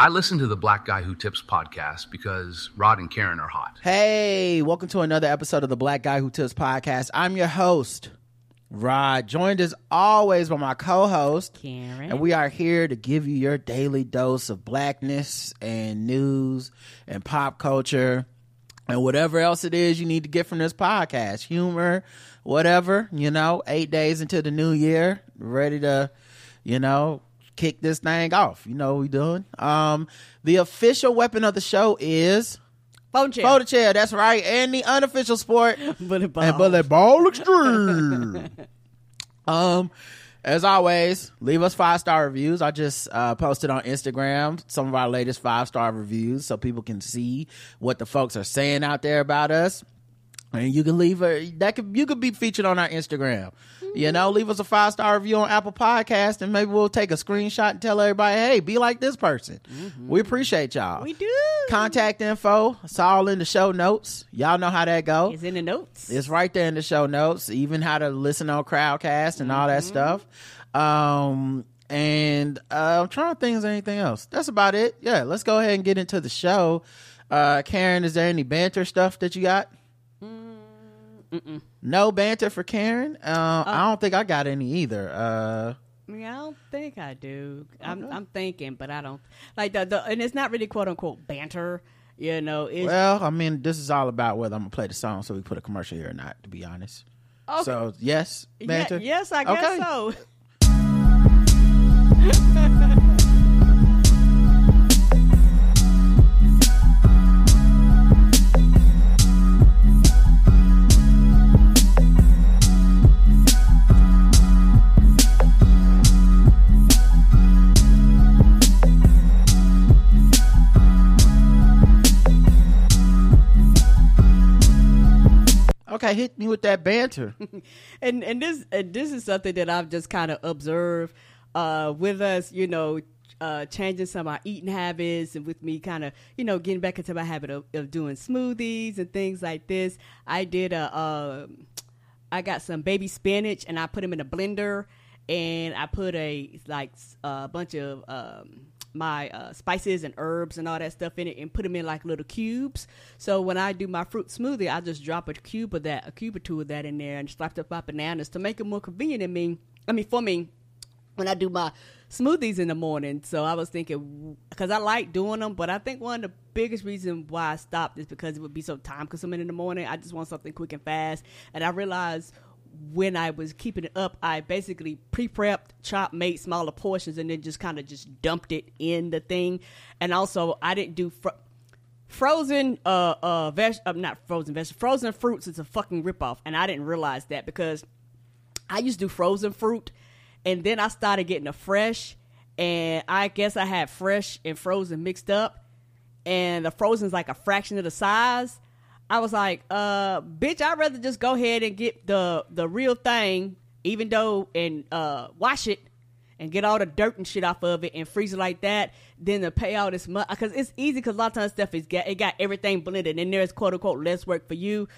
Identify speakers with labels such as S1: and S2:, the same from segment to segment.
S1: I listen to the Black Guy Who Tips podcast because Rod and Karen are hot.
S2: Hey, welcome to another episode of the Black Guy Who Tips podcast. I'm your host, Rod, joined as always by my co-host,
S3: Karen.
S2: and we are here to give you your daily dose of blackness and news and pop culture and whatever else it is you need to get from this podcast, humor, whatever. You know, eight days into the new year, ready to, you know, kick this thing off. You know what we doing. Um, the official weapon of the show is
S3: phone chair.
S2: Fold chair, that's right. And the unofficial sport
S3: Bullet ball.
S2: and bullet ball extreme. um, as always, leave us five star reviews. I just uh, posted on Instagram some of our latest five star reviews so people can see what the folks are saying out there about us. And you can leave a that could you could be featured on our Instagram. You know, leave us a five star review on Apple Podcast, and maybe we'll take a screenshot and tell everybody, "Hey, be like this person." We appreciate y'all.
S3: We do.
S2: Contact info. It's all in the show notes. Y'all know how that go.
S3: It's in the notes.
S2: It's right there in the show notes. Even how to listen on Crowdcast and all that stuff. Um, and uh, I'm trying to think of anything else. That's about it. Yeah, let's go ahead and get into the show. Uh, Karen, is there any banter stuff that you got? No banter for Karen. Uh, I don't think I got any either. Uh,
S3: Yeah, I don't think I do. I'm I'm thinking, but I don't like the, the and it's not really quote unquote banter. You know,
S2: well, I mean, this is all about whether I'm gonna play the song, so we put a commercial here or not. To be honest.
S3: Okay.
S2: So yes, banter.
S3: Yeah, yes, I guess
S2: Okay.
S3: so.
S2: Hit me with that banter.
S3: and and this and this is something that I've just kind of observed uh, with us, you know, uh, changing some of our eating habits, and with me kind of, you know, getting back into my habit of, of doing smoothies and things like this. I did a, I got some baby spinach, and I put them in a blender, and I put a like a bunch of. Um, my uh, spices and herbs and all that stuff in it and put them in like little cubes. So when I do my fruit smoothie, I just drop a cube of that, a cube or two of that in there and slap up my bananas to make it more convenient in me. I mean, for me, when I do my smoothies in the morning. So I was thinking, because I like doing them, but I think one of the biggest reasons why I stopped is because it would be so time consuming in the morning. I just want something quick and fast. And I realized when I was keeping it up, I basically pre-prepped, chopped, made smaller portions, and then just kind of just dumped it in the thing. And also, I didn't do fr- frozen uh uh veg uh, not frozen veg frozen fruits is a fucking ripoff, and I didn't realize that because I used to do frozen fruit, and then I started getting a fresh, and I guess I had fresh and frozen mixed up, and the frozen's like a fraction of the size. I was like, uh, bitch, I'd rather just go ahead and get the the real thing, even though and uh wash it and get all the dirt and shit off of it and freeze it like that, then to pay all this money because it's easy because a lot of times stuff is got it got everything blended and there's quote unquote less work for you,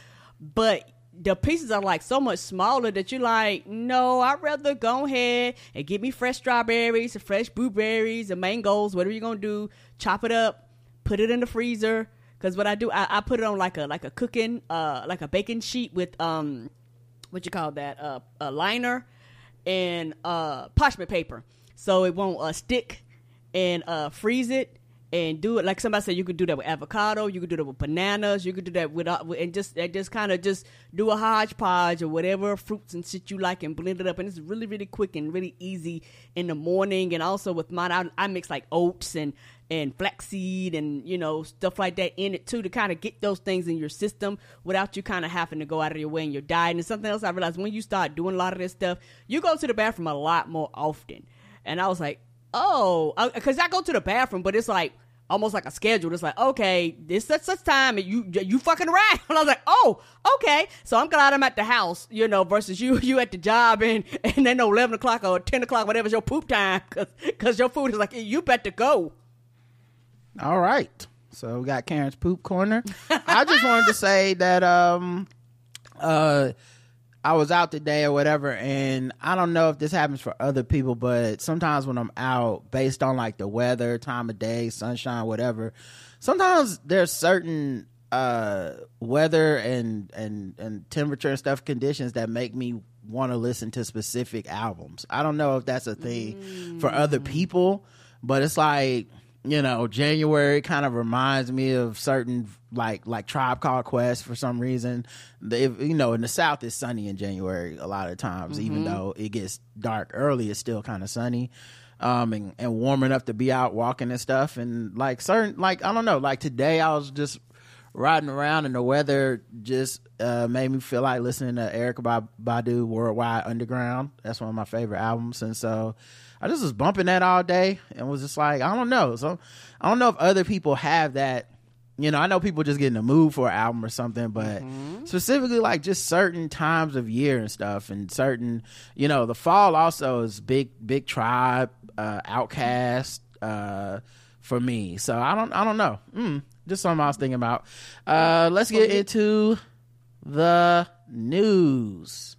S3: but the pieces are like so much smaller that you're like, no, I'd rather go ahead and get me fresh strawberries, fresh blueberries, and mangoes, whatever you're gonna do, chop it up, put it in the freezer. Cause what I do, I, I put it on like a like a cooking, uh, like a baking sheet with um, what you call that, uh, a liner and uh parchment paper, so it won't uh, stick, and uh freeze it and do it. Like somebody said you could do that with avocado you could do that with bananas you could do that with, uh, and just and just kind of just do a hodgepodge or whatever fruits and shit you like and blend it up. And it's really really quick and really easy in the morning. And also with mine I, I mix like oats and and flaxseed and you know stuff like that in it too to kind of get those things in your system without you kind of having to go out of your way in your diet and something else I realized when you start doing a lot of this stuff you go to the bathroom a lot more often and I was like oh, because I go to the bathroom, but it's like almost like a schedule. It's like, okay, this such such time, and you you fucking around. And I was like, oh, okay. So I'm glad I'm at the house, you know, versus you you at the job and and then eleven o'clock or ten o'clock, whatever's your poop time, because your food is like you better go.
S2: All right. So we got Karen's poop corner. I just wanted to say that um uh I was out today or whatever, and I don't know if this happens for other people, but sometimes when I'm out, based on like the weather, time of day, sunshine, whatever, sometimes there's certain uh weather and and and temperature and stuff conditions that make me want to listen to specific albums. I don't know if that's a thing for other people, but it's like you know January kind of reminds me of certain like like Tribe Called Quest for some reason. They, you know, in the South it's sunny in January a lot of times, even though it gets dark early. It's still kind of sunny. Um, and, and warm enough to be out walking and stuff. And like certain, like, I don't know, like today I was just riding around and the weather just uh, made me feel like listening to Erykah Ba- Badu Worldwide Underground. That's one of my favorite albums, and so I just was bumping that all day and was just like, I don't know. So I don't know if other people have that. You know, I know people just get in the mood for an album or something, but specifically like just certain times of year and stuff, and certain, you know, the fall also is big, big tribe, uh, OutKast, uh, for me. So I don't, I don't know. Mm, just something I was thinking about. Uh, let's get into the news.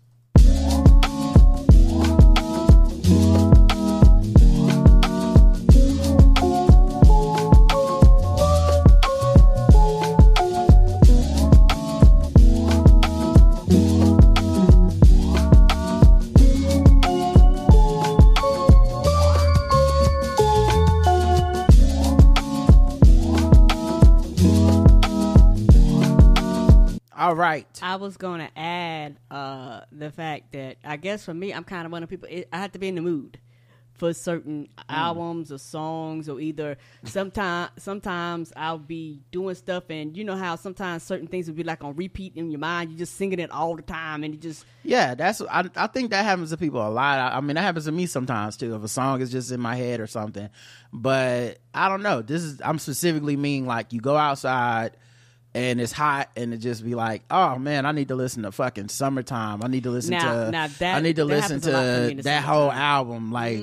S2: All right.
S3: I was gonna add uh, the fact that I guess for me, I'm kind of one of people. It, I have to be in the mood for certain albums or songs, or either sometimes sometimes I'll be doing stuff, and you know how sometimes certain things will be like on repeat in your mind. You just singing it all the time, and you just
S2: Yeah, that's I, I think that happens to people a lot. I, I mean, that happens to me sometimes too. If a song is just in my head or something, but I don't know. This is I'm specifically meaning like you go outside and it's hot and it just be like, oh man, I need to listen to fucking summertime. I need to listen
S3: Now-
S2: to
S3: now that-
S2: I need to listen
S3: happens a lot for me in
S2: to that whole
S3: summertime. Mm.
S2: album. Like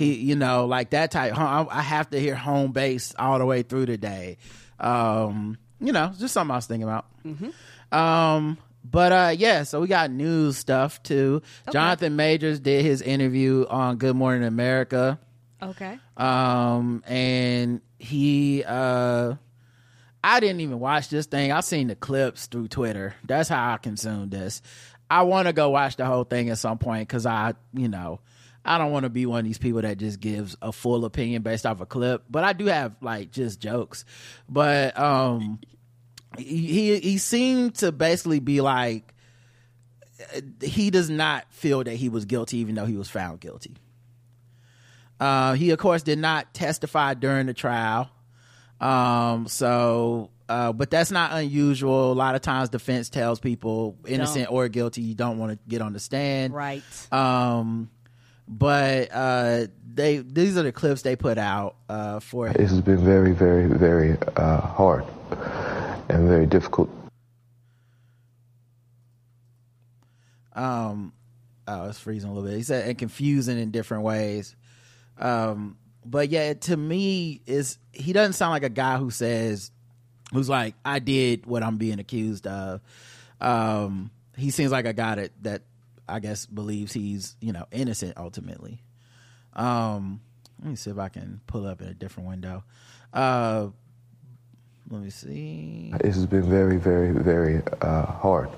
S2: he, you know, like that type. I have to hear home base all the way through today. Um, you know, just something I was thinking about.
S3: Mm-hmm.
S2: Um, but uh, yeah, so we got news stuff too. Jonathan Majors did his interview on Good Morning America.
S3: okay.
S2: Um, and he, uh, I didn't even watch this thing. I seen the clips through Twitter. That's how I consumed this. I want to go watch the whole thing at some point because I, you know, I don't want to be one of these people that just gives a full opinion based off a clip. But I do have like just jokes. But um, he he seemed to basically be like he does not feel that he was guilty, even though he was found guilty. Uh, he of course did not testify during the trial. Um, so, uh, but that's not unusual. A lot of times, defense tells people innocent or guilty. You don't want to get on the stand,
S3: Right.
S2: Um, but uh, they these are the clips they put out uh, for
S4: This has been very, very, very uh, hard and very difficult.
S2: um oh it's freezing a little bit he said and confusing in different ways um but yeah to me is he doesn't sound like a guy who says who's like i did what i'm being accused of. Um he seems like a guy that that i guess believes he's you know innocent ultimately. Um let me see if i can pull up in a different window. Uh let me see.
S4: This has been very, very, very uh, hard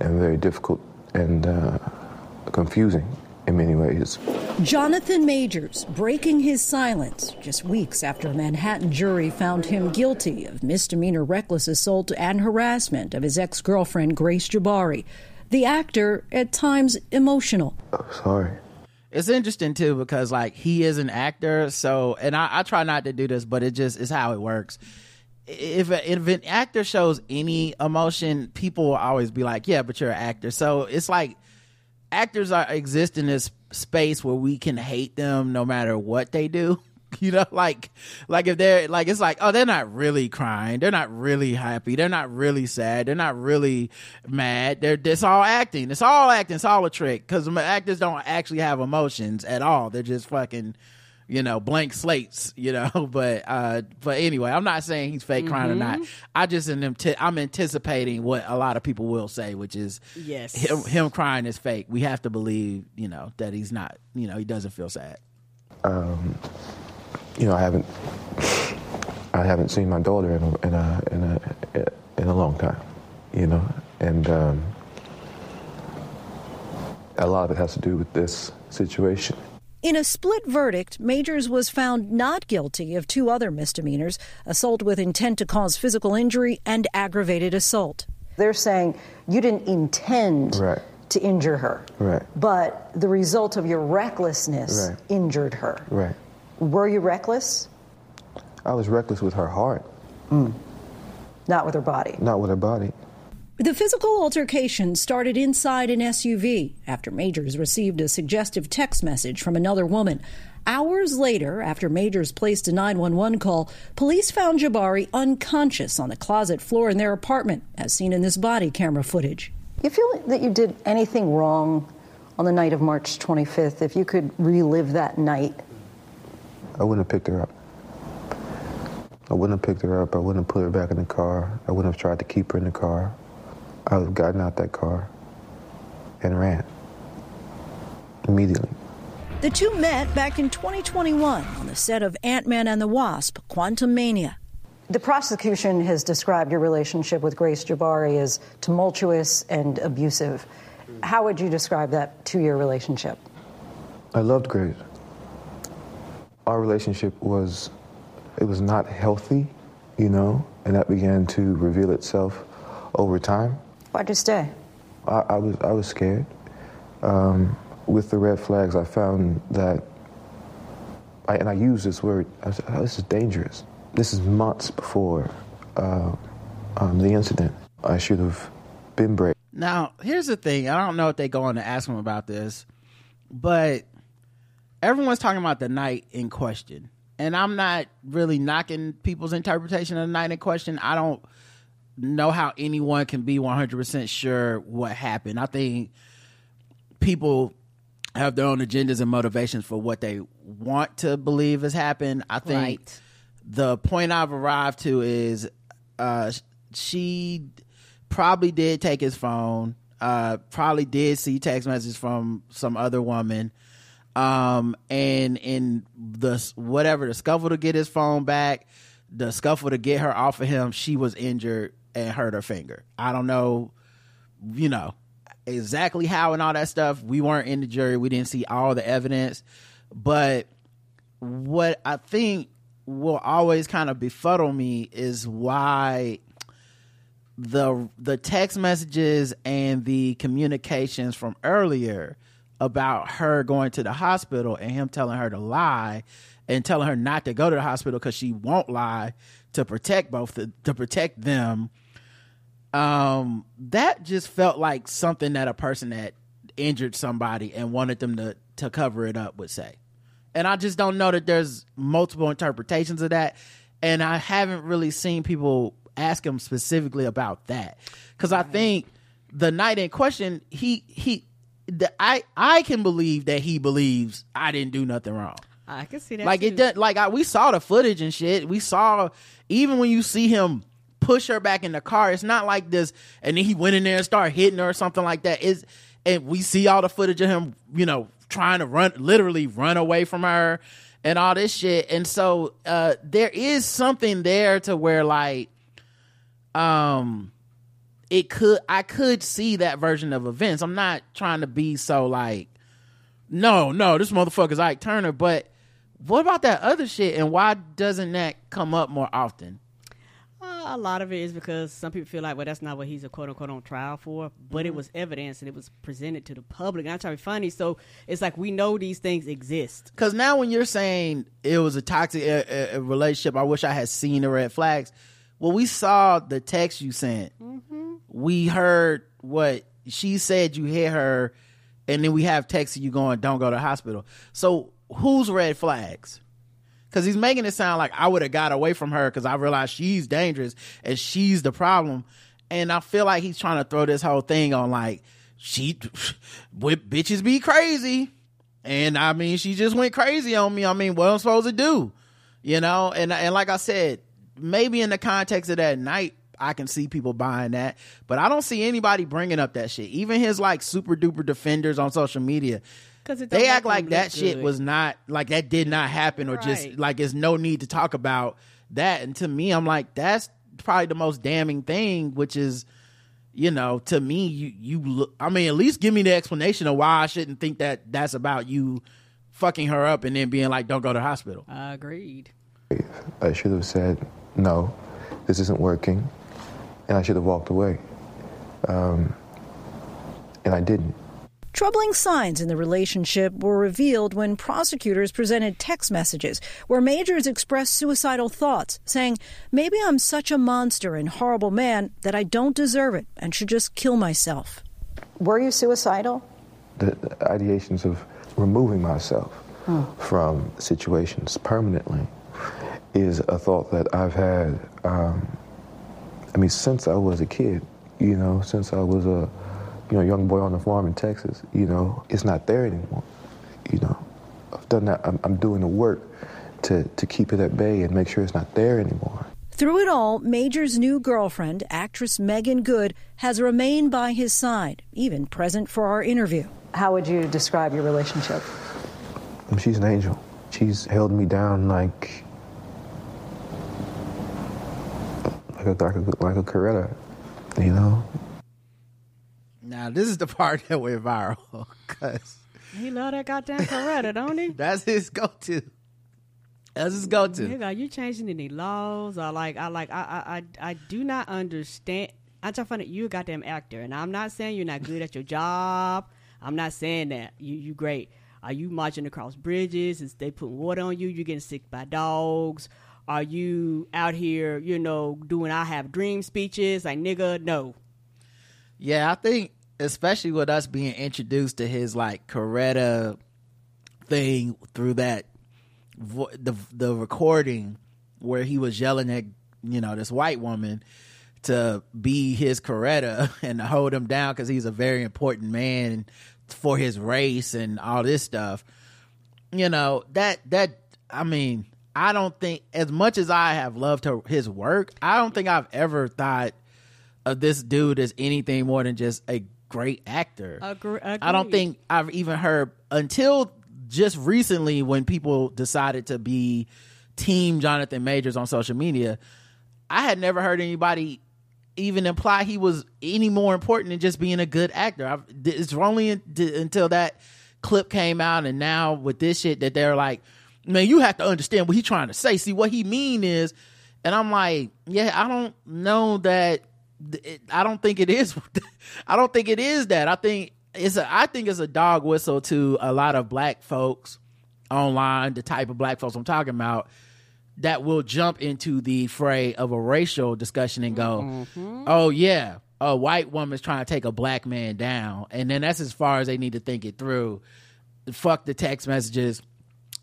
S4: and very difficult and uh, confusing in many ways.
S5: Jonathan Majors breaking his silence just weeks after a Manhattan jury found him guilty of misdemeanor reckless assault and harassment of his ex girlfriend, Grace Jabbari. The actor, at times emotional.
S4: Oh, sorry.
S2: it's interesting too because like he is an actor so and I, I try not to do this but it just is how it works if, a, if an actor shows any emotion people will always be like yeah but you're an actor so it's like actors are exist in this space where we can hate them no matter what they do. You know like like if they're like it's like oh they're not really crying. They're not really happy. They're not really sad. They're not really mad. They're it's all acting. It's all acting. It's all a trick because actors don't actually have emotions at all. They're just fucking you know, blank slates, you know. But uh, but anyway, I'm not saying he's fake crying or not. I just in am I'm anticipating what a lot of people will say, which is
S3: Yes.
S2: him, him crying is fake. We have to believe, you know, that he's not, you know, he doesn't feel sad.
S4: Um, you know, I haven't, I haven't seen my daughter in a, in a, in a, in a long time, you know, and um, a lot of it has to do with this situation.
S5: In a split verdict, Majors was found not guilty of two other misdemeanors assault with intent to cause physical injury and aggravated assault.
S6: They're saying you didn't intend
S4: Right.
S6: to injure her,
S4: Right.
S6: but the result of your recklessness
S4: Right.
S6: injured her.
S4: Right.
S6: Were you reckless?
S4: I was reckless with her heart, mm.
S6: Not with her body.
S4: not with her body.
S5: The physical altercation started inside an SUV after Majors received a suggestive text message from another woman. Hours later, after Majors placed a 911 call, police found Jabbari unconscious on the closet floor in their apartment, as seen in this body camera footage.
S6: You feel that you did anything wrong on the night of March 25th? If you could relive that night,
S4: I wouldn't have picked her up. I wouldn't have picked her up. I wouldn't have put her back in the car. I wouldn't have tried to keep her in the car. I would have gotten out that car and ran immediately.
S5: The two met back in 2021 on the set of Ant Man and the Wasp, Quantumania.
S6: the prosecution has described your relationship with Grace Jabbari as tumultuous and abusive. How would you describe that two year relationship?
S4: I loved Grace. Our relationship was, it was not healthy, you know, and that began to reveal itself over time.
S6: Why'd you stay?
S4: I, I was I was scared. Um, with the red flags, I found that, I, and I use this word. I said, oh, "This is dangerous. This is months before uh, um, the incident. I should have been brave."
S2: Now, here's the thing. I don't know if they go on to ask him about this, but everyone's talking about the night in question. And I'm not really knocking people's interpretation of the night in question. I don't know how anyone can be 100% sure what happened. I think people have their own agendas and motivations for what they want to believe has happened. I think
S3: Right.
S2: the point I've arrived to is uh, she probably did take his phone, uh, probably did see text messages from some other woman. Um, and in the whatever the scuffle to get his phone back, the scuffle to get her off of him, she was injured and hurt her finger. I don't know, you know, exactly how and all that stuff. We weren't in the jury. We didn't see all the evidence, but what I think will always kind of befuddle me is why the the text messages and the communications from earlier about her going to the hospital and him telling her to lie and telling her not to go to the hospital because she won't lie to protect both to protect them um that just felt like something that a person that injured somebody and wanted them to to cover it up would say. And i just don't know that there's multiple interpretations of that. And i haven't really seen people ask him specifically about that. Because i think the night in question he he the, i i can believe that he believes i didn't do nothing wrong.
S3: I can see that.
S2: like
S3: too.
S2: it does like I, we saw the footage and shit. We saw even when you see him push her back in the car it's not like this and then he went in there and started hitting her or something like that is and we see all the footage of him you know trying to run literally run away from her and all this shit and so uh there is something there to where like um it could i could see that version of events i'm not trying to be so like no, no, this motherfucker's Ike Turner. But what about that other shit? And why doesn't that come up more often?
S3: Uh, a lot of it is because some people feel like, well, that's not what he's a quote unquote on trial for. But
S2: Mm-hmm.
S3: it was evidence and it was presented to the public. And I'm trying to be funny. So it's like we know these things exist.
S2: Because now when you're saying it was a toxic uh, uh, uh, relationship, I wish I had seen the red flags. Well, we saw the text you sent. We heard what she said. You hit her, and then we have text of you going, "Don't go to the hospital." So who's red flags? Because he's making it sound like I would have got away from her because I realized she's dangerous and she's the problem. And I feel like he's trying to throw this whole thing on like she, with bitches be crazy. and I mean, she just went crazy on me. I mean, what am I supposed to do? You know, and and like I said, maybe in the context of that night, I can see people buying that, but I don't see anybody bringing up that shit. Even his like super duper defenders on social media,
S3: Because
S2: they act like that shit was not like that did not happen or just like there's no need to talk about that. And to me, I'm like that's probably the most damning thing, which is you know, to me, you you look. I mean, at least give me the explanation of why I shouldn't think that that's about you fucking her up and then being like, "Don't go to the hospital."
S3: Agreed.
S4: I should have said, no, this isn't working, and I should have walked away. Um, and I didn't.
S5: Troubling signs in the relationship were revealed when prosecutors presented text messages where Majors expressed suicidal thoughts, saying, Maybe I'm such a monster and horrible man that I don't deserve it and should just kill myself.
S6: Were you suicidal?
S4: The, the ideations of removing myself from situations permanently is a thought that I've had. Um, I mean, since I was a kid, you know, since I was a you know young boy on the farm in Texas, you know, it's not there anymore. You know, I've done that. I'm, I'm doing the work to to keep it at bay and make sure it's not there anymore.
S5: Through it all, Major's new girlfriend, actress Meagan Good, has remained by his side, even present for our interview.
S6: How would you describe your relationship?
S4: She's an angel. She's held me down like like a like a, like a Coretta, you know.
S2: Now, this is the part that went viral because
S3: He love that goddamn Coretta, don't he?
S2: that's his go-to. That's his go-to.
S3: Nigga, are you changing any laws? Or like, I like, I, I, I, I do not understand. I'm trying to find out you a goddamn actor, and I'm not saying you're not good at your job. I'm not saying that you you great. Are you marching across bridges? Is they putting water on you? You getting sick by dogs? Are you out here, you know, doing I have dream speeches? Like nigga, no.
S2: Yeah, I think especially with us being introduced to his like Coretta thing through that vo- the the recording where he was yelling at you know this white woman to be his Coretta and to hold him down because he's a very important man for his race and all this stuff. You know that that I mean I don't think as much as I have loved her, his work, I don't think I've ever thought of this dude as anything more than just a great actor.
S3: Agree-
S2: I don't think I've even heard until just recently when people decided to be team Jonathan Majors on social media. I had never heard anybody even imply he was any more important than just being a good actor. I've, it's only in, until that clip came out and now with this shit that they're like, man, you have to understand what he's trying to say. See, what he mean is, and I'm like, yeah, I don't know that. It, I don't think it is. I don't think it is that. I think it's a. I think it's a dog whistle to a lot of black folks online. The type of black folks I'm talking about that will jump into the fray of a racial discussion and go, "Oh yeah, a white woman's trying to take a black man down," and then that's as far as they need to think it through. Fuck the text messages.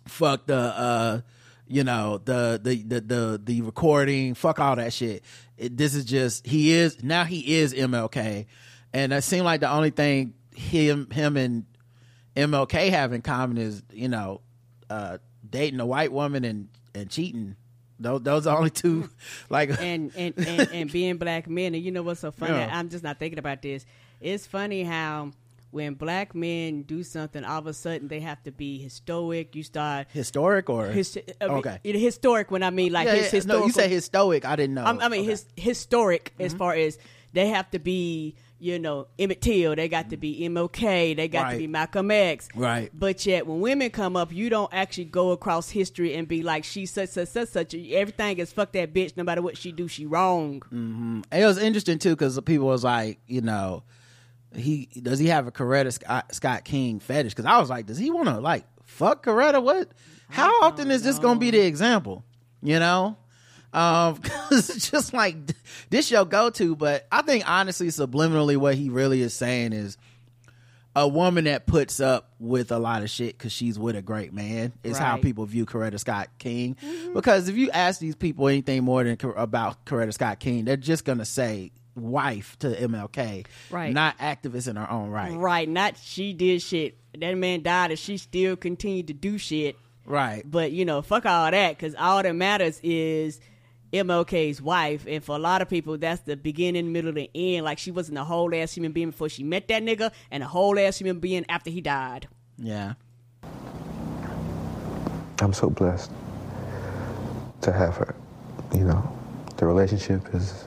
S2: Fuck the uh, you know the the the the, the recording. Fuck all that shit. It, this is just he is now he is MLK, and it seemed like the only thing him him and MLK have in common is you know uh, dating a white woman and and cheating. Those those are the only two like
S3: and and, and and being black men. And you know what's so funny?
S2: Yeah.
S3: I'm just not thinking about this. It's funny how when black men do something, all of a sudden they have to be historic. You start
S2: historic or
S3: his, I mean,
S2: okay.
S3: historic when I mean like
S2: Yeah,
S3: his
S2: yeah, no, you say historic. I didn't know.
S3: I'm- I mean
S2: Okay.
S3: his historic as
S2: Mm-hmm.
S3: far as they have to be. You know, Emmett Till, they got to be MLK, they got to be Malcolm X.
S2: Right.
S3: But yet, when women come up, you don't actually go across history and be like, she's such, such, such, such. Everything is fuck that bitch. No matter what she do, she wrong.
S2: Mm. It was interesting too because people was like, you know, he does he have a Coretta Scott, Scott King fetish? Because I was like, does he want to like fuck Coretta? What? How often is this going to be the example? You know, um, 'cause it's just like this your go to. But I think honestly, subliminally, what he really is saying is. A woman that puts up with a lot of shit because she's with a great man is how people view Coretta Scott King. Because if you ask these people anything more than about Coretta Scott King, they're just gonna say wife to MLK,
S3: Right.
S2: Not activist in her own right,
S3: Right, not she did shit. That man died and she still continued to do shit.
S2: right.
S3: But you know, fuck all that because all that matters is MLK's wife, and for a lot of people, that's the beginning, middle, and end. Like she wasn't a whole ass human being before she met that nigga, and a whole ass human being after he died.
S2: Yeah,
S4: I'm so blessed to have her. You know, the relationship is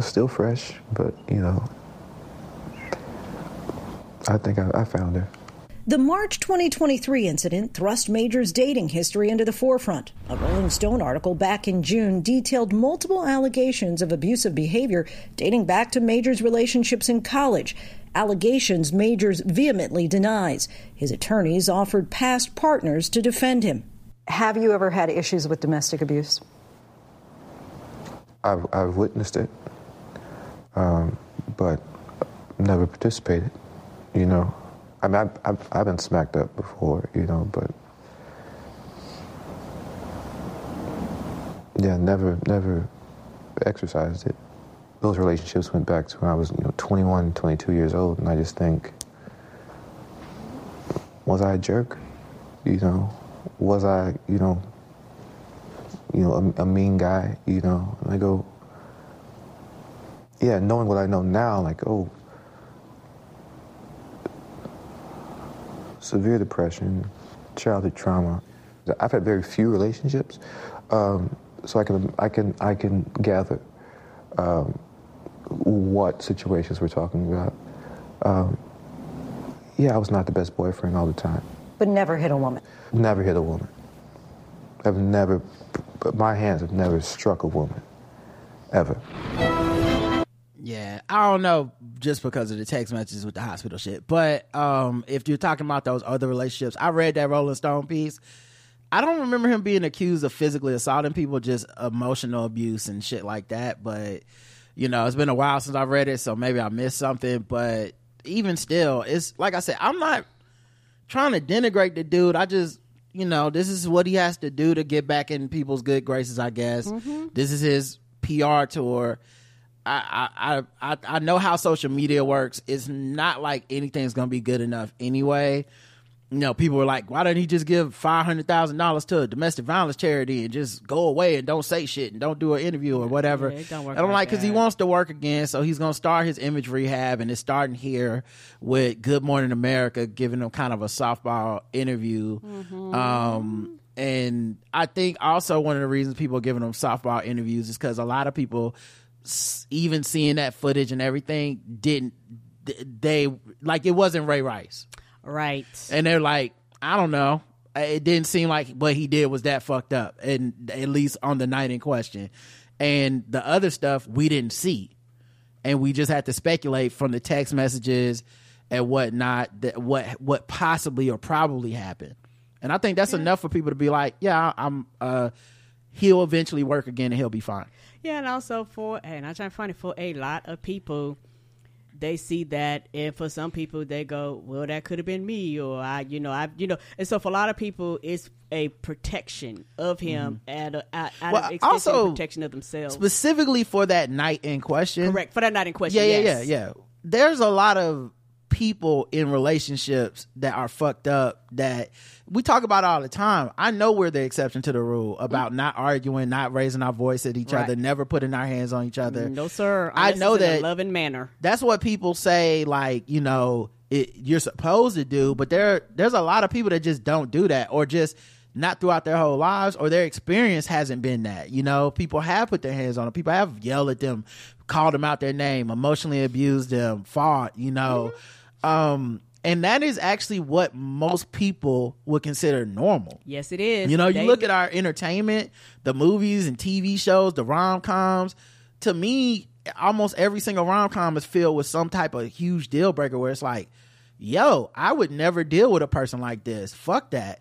S4: still fresh, but you know, I think I, I found her.
S5: The March 2023 incident thrust Major's dating history into the forefront. A Rolling Stone article back in June detailed multiple allegations of abusive behavior dating back to Major's relationships in college. Allegations Majors vehemently denies. His attorneys offered past partners to defend him.
S6: Have you ever had issues with domestic abuse?
S4: I've, I've witnessed it, um, but never participated. You know, I mean, I've, I've, I've been smacked up before, you know, but yeah, never, never exercised it. Those relationships went back to when I was, you know, 21, 22 years old, and I just think, was I a jerk? You know, was I, you know, you know, a, a mean guy, you know. And I go, yeah, knowing what I know now, like, oh, severe depression, childhood trauma. I've had very few relationships, um, so I can I can I can gather um, what situations we're talking about. Um, yeah, I was not the best boyfriend all the time.
S6: But never hit a woman.
S4: Never hit a woman. I've never, but my hands have never struck a woman, ever.
S2: Yeah. I don't know, just because of the text messages with the hospital shit. But um, if you're talking about those other relationships, I read that Rolling Stone piece. I don't remember him being accused of physically assaulting people, just emotional abuse and shit like that. But you know, it's been a while since I read it, so maybe I missed something. But even still, it's like I said, I'm not trying to denigrate the dude. I just, you know, this is what he has to do to get back in people's good graces. I guess this is his PR tour. I, I I I know how social media works. It's not like anything's gonna be good enough anyway. You know, people were like, "Why didn't he just give five hundred thousand dollars to a domestic violence charity and just go away and don't say shit and don't do an interview or whatever?"
S3: Yeah, don't work
S2: and I'm
S3: like
S2: because he wants to work again, so he's gonna start his image rehab, and it's starting here with Good Morning America giving him kind of a softball interview. Um, and I think also one of the reasons people are giving him softball interviews is because a lot of people, even seeing that footage and everything, didn't they like it wasn't Ray Rice,
S3: Right.
S2: and they're like, I don't know. It didn't seem like what he did was that fucked up, and at least on the night in question. And the other stuff we didn't see, and we just had to speculate from the text messages and whatnot that what what possibly or probably happened. And I think that's enough for people to be like, yeah, I'm. uh He'll eventually work again, and he'll be fine.
S3: Yeah, and also for and I try trying to find it for a lot of people, they see that, and for some people they go, well, that could have been me, or I, you know, I, you know, and so for a lot of people, it's a protection of him and a, out, out
S2: Mm-hmm. Well,
S3: of
S2: also,
S3: protection of themselves.
S2: Specifically for that night in question,
S3: Correct for that night in question.
S2: Yeah, yeah,
S3: yes.
S2: yeah, yeah. There's a lot of people in relationships that are fucked up that we talk about all the time. I know we're the exception to the rule about not arguing, not raising our voice at each
S3: Mm. Right.
S2: other, never putting our hands on each other.
S3: No, sir.
S2: I know that
S3: loving manner.
S2: that's what people say like you know it, you're supposed to do but there there's a lot of people that just don't do that or just not throughout their whole lives or their experience hasn't been that you know people have put their hands on them people have yelled at them called them out their name emotionally abused them fought you know um and that is actually what most people would consider normal
S3: Yes, it is.
S2: you know, you
S3: They-
S2: look at our entertainment, the movies and TV shows, the rom coms. To me, almost every single rom com is filled with some type of huge deal breaker where it's like, yo, I would never deal with a person like this. Fuck that.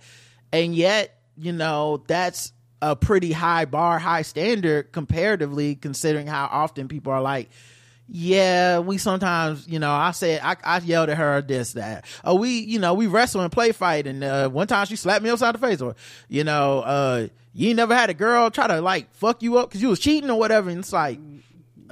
S2: And yet, you know, that's a pretty high bar, high standard comparatively, considering how often people are like, yeah, we sometimes, you know, I said, I, I yelled at her this, that. Oh, we, you know, we wrestle and play fight. And, uh, one time she slapped me upside the face or, you know, uh, you never had a girl try to like fuck you up cause you was cheating or whatever. And it's like,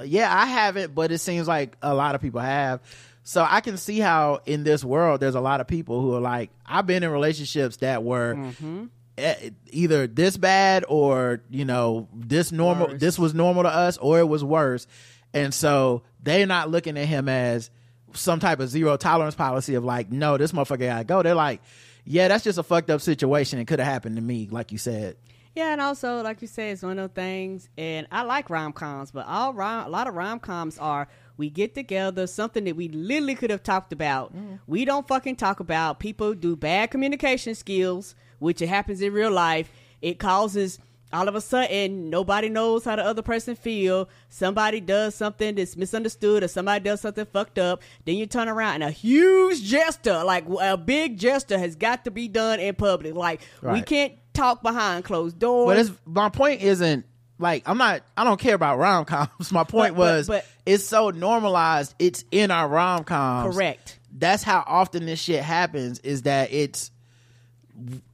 S2: yeah, I haven't, but it seems like a lot of people have. So I can see how in this world there's a lot of people who are like, I've been in relationships that were
S3: Mm-hmm.
S2: e- either this bad or you know this normal.
S3: Worse.
S2: This was normal to us, or it was worse. And so they're not looking at him as some type of zero tolerance policy of like, no, this motherfucker gotta go. They're like, yeah, that's just a fucked up situation. It could have happened to me, like you said.
S3: Yeah, and also, like you said, it's one of those things. And I like rom coms, but all rom- a lot of rom coms are we get together, something that we literally could have talked about. Mm. We don't fucking talk about. People do bad communication skills, which it happens in real life. It causes all of a sudden nobody knows how the other person feel. Somebody does something that's misunderstood, or somebody does something fucked up. Then you turn around and a huge gesture, like a big gesture, has got to be done in public. Like we can't talk behind closed doors.
S2: But it's, my point isn't like I'm not. I don't care about rom coms. My point
S3: But- but-
S2: was
S3: but-
S2: it's so normalized. It's in our rom coms.
S3: Correct.
S2: That's how often this shit happens. Is that it's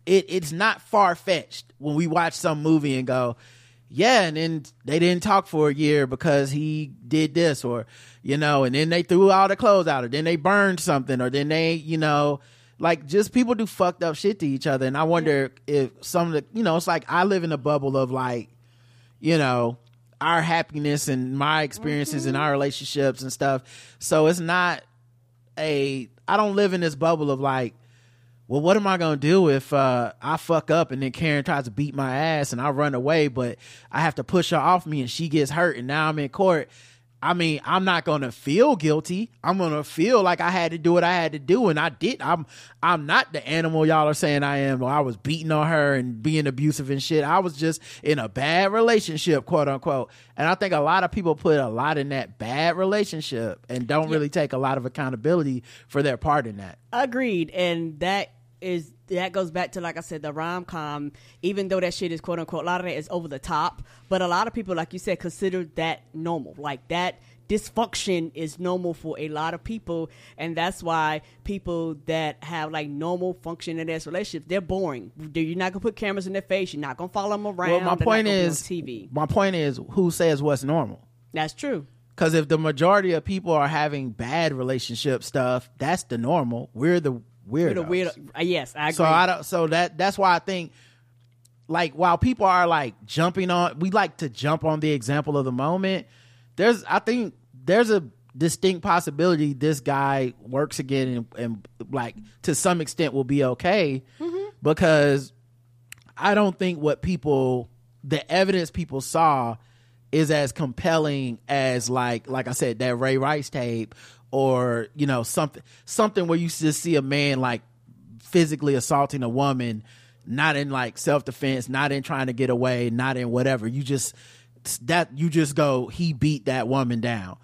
S2: it it's not far fetched when we watch some movie and go, yeah, and then they didn't talk for a year because he did this or you know, and then they threw all the clothes out or then they burned something or then they, you know, like just people do fucked up shit to each other and I wonder if some of the you know, it's like I live in a bubble of like, you know, our happiness and my experiences and our mm-hmm. relationships and stuff. So it's not a I don't live in this bubble of like, well, what am I gonna do if uh, I fuck up and then Karen tries to beat my ass and I run away, but I have to push her off me and she gets hurt and now I'm in court. I mean, I'm not gonna feel guilty. I'm gonna feel like I had to do what I had to do, and I did. I'm I'm not the animal y'all are saying I am. I was beating on her and being abusive and shit. I was just in a bad relationship, quote unquote. And I think a lot of people put a lot in that bad relationship and don't really take a lot of accountability for their part in that.
S3: Agreed, and that is that goes back to like I said, the rom com. Even though that shit is quote unquote, a lot of that is over the top, but a lot of people, like you said, consider that normal. Like that dysfunction is normal for a lot of people, and that's why people that have like normal function in their relationships, they're boring. You're not gonna put cameras in their face. You're not gonna follow them around.
S2: Well, my
S3: they're
S2: point
S3: gonna be on
S2: is,
S3: TV.
S2: my point is, who says what's normal?
S3: That's true.
S2: Because if the majority of people are having bad relationship stuff, that's the normal. We're the weirdos.
S3: You're the weird. Uh, yes, I agree.
S2: So I don't. So that that's why I think, like, while people are like jumping on, we like to jump on the example of the moment. There's, I think, there's a distinct possibility this guy works again and, and like to some extent will be okay because I don't think what people, the evidence people saw, is as compelling as like like I said that Ray Rice tape or you know something something where you just see a man like physically assaulting a woman, not in like self defense, not in trying to get away, not in whatever. You just that you just go he beat that woman down.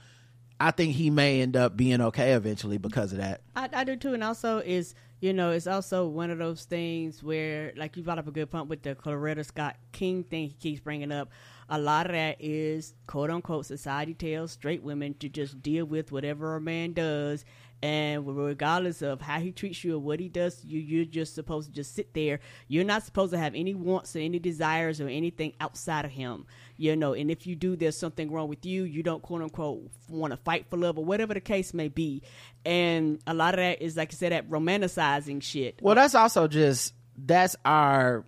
S2: I think he may end up being okay eventually because of that.
S3: I, I do too, and also is you know it's also one of those things where like you brought up a good point with the Coretta Scott King thing he keeps bringing up. A lot of that is quote unquote society tells straight women to just deal with whatever a man does, and regardless of how he treats you or what he does you, you're just supposed to just sit there. You're not supposed to have any wants or any desires or anything outside of him. You know, and if you do, there's something wrong with you. You don't quote unquote want to fight for love or whatever the case may be. And a lot of that is like I said, that romanticizing shit.
S2: Well, that's also just that's our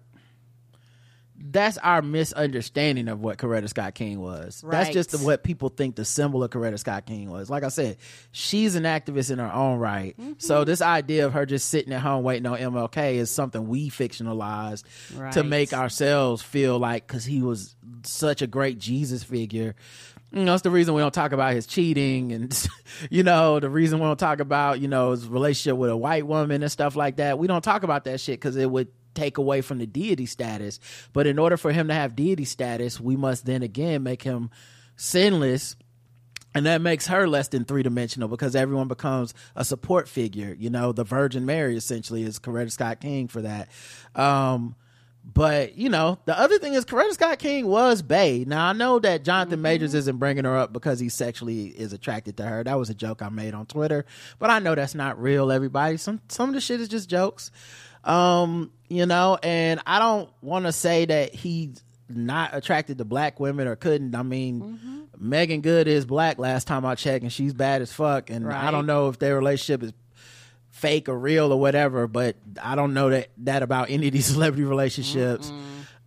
S2: that's our misunderstanding of what Coretta Scott King was. That's just the, what people think the symbol of Coretta Scott King was. Like I said, she's an activist in her own right. Mm-hmm. So this idea of her just sitting at home waiting on MLK is something we fictionalized to make ourselves feel like because he was such a great Jesus figure. You know, it's the reason we don't talk about his cheating and, you know, the reason we don't talk about, you know, his relationship with a white woman and stuff like that. We don't talk about that shit because it would take away from the deity status. But in order for him to have deity status, we must then again make him sinless. And that makes her less than three dimensional because everyone becomes a support figure. You know, the Virgin Mary essentially is Coretta Scott King for that. Um, but you know, the other thing is Coretta Scott King was Bay. Now I know that Jonathan Majors isn't bringing her up because he sexually is attracted to her. That was a joke I made on Twitter, but I know that's not real. Everybody, some some of the shit is just jokes. Um, you know, and I don't want to say that he's not attracted to black women or couldn't. I mean,
S3: Mm-hmm.
S2: Meagan Good is black. Last time I checked, and she's bad as fuck. And I don't know if their relationship is fake or real or whatever. But I don't know that that about any of these celebrity relationships.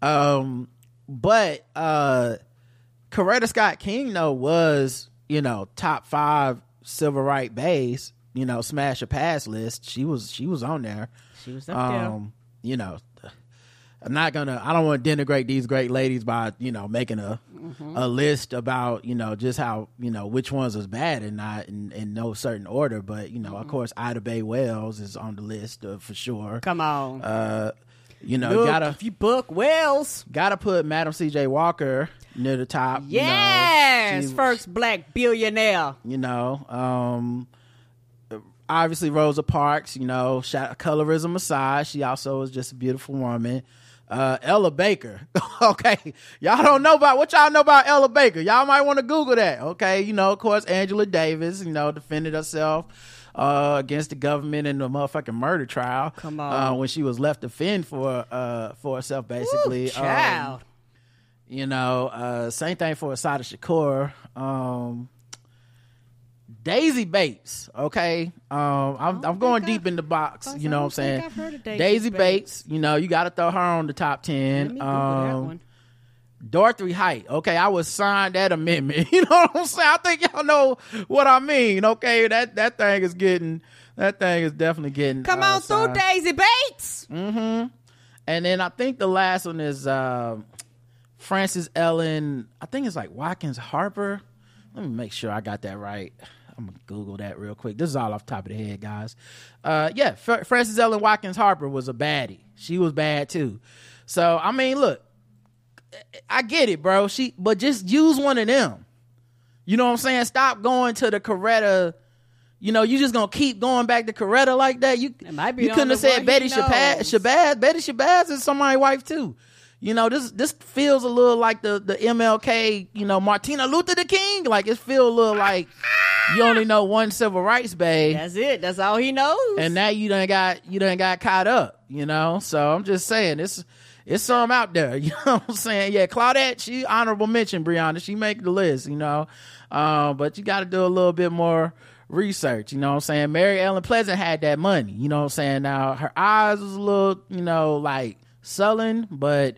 S2: Um, but uh, Coretta Scott King though was you know top five civil rights base. You know, smash a pass list. She was she was on there.
S3: She was up there.
S2: Um, you know, I'm not gonna. I don't want to denigrate these great ladies by you know making a
S3: Mm-hmm.
S2: a list about you know just how you know which ones was bad and not in, in no certain order. But you know,
S3: Mm-hmm.
S2: of course, Ida B. Wells is on the list uh, for sure.
S3: Come on.
S2: Uh, you know,
S3: Look,
S2: gotta
S3: if you book Wells.
S2: gotta put Madam C.J. Walker near the top. you know.
S3: Yes,
S2: She-
S3: first black billionaire.
S2: you know um obviously rosa parks you know colorism aside she also is just a beautiful woman uh ella baker okay y'all don't know about what y'all know about ella baker y'all might want to google that okay you know of course angela davis you know defended herself uh, against the government in the motherfucking murder trial.
S3: Come on.
S2: Uh, when she was left to fend for uh for herself, basically.
S3: Ooh, child.
S2: Um, you know, uh, same thing for Assata Shakur. Um, Daisy Bates, okay. Um, I'm, I'm going deep in the box. You know what I'm saying?
S3: I've heard of Daisy
S2: Daisy
S3: Bates.
S2: Bates. You know, you got to throw her on the top
S3: Let
S2: ten. Um. Dorothy Height. Okay, I would sign that amendment. You know what I'm saying? I think y'all know what I mean. Okay, that that thing is getting that thing is definitely getting.
S3: Come
S2: uh,
S3: on through. Daisy Bates. Mm-hmm.
S2: And then I think the last one is uh, Frances Ellen. I think it's like Watkins Harper. Let me make sure I got that right. I'm gonna Google that real quick. This is all off the top of the head, guys. Uh, yeah, Fr- Frances Ellen Watkins Harper was a baddie. She was bad too. So I mean, look, I get it, bro. She, but just use one of them. You know what I'm saying? Stop going to the Coretta. You know, you just gonna keep going back to Coretta like that. You
S3: It might be
S2: you couldn't have said Betty Shabazz. Shabazz. Betty Shabazz is somebody's wife too. You know, this this feels a little like the the MLK. You know, Martina Luther the King. Like it feels a little like you only know one civil rights babe
S3: That's it. That's all he knows.
S2: and now you done got you done got caught up, you know. So I'm just saying it's it's some out there, you know what I'm saying? Yeah, Claudette, she honorable mention, Brianna. She make the list, you know. Um, but you gotta do a little bit more research, you know what I'm saying? Mary Ellen Pleasant had that money, you know what I'm saying? Now her eyes was a little, you know, like sullen, but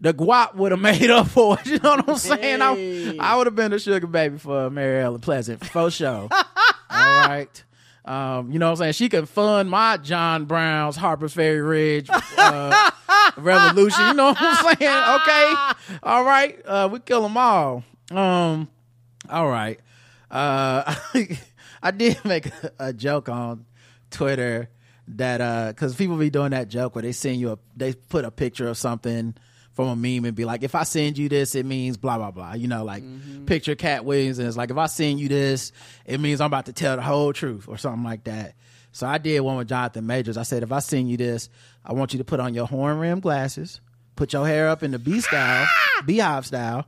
S2: the guap would have made up for it. You know what I'm saying?
S3: Hey.
S2: I, I would have been a sugar baby for Mary Ellen Pleasant for sure. All right. Um, you know what I'm saying? She can fund my John Brown's Harper Ferry Ridge uh, revolution. You know what I'm saying? Okay. All right. Uh, we kill them all. Um, all right. Uh, I did make a, a joke on Twitter that uh, because people be doing that joke where they send you a they put a picture of something from a meme and be like, if I send you this, it means blah blah blah. You know, like picture Katt Williams and it's like if I send you this, it means I'm about to tell the whole truth or something like that. So I did one with Jonathan Majors. I said, if I send you this, I want you to put on your horn rim glasses, put your hair up in the B style, beehive style,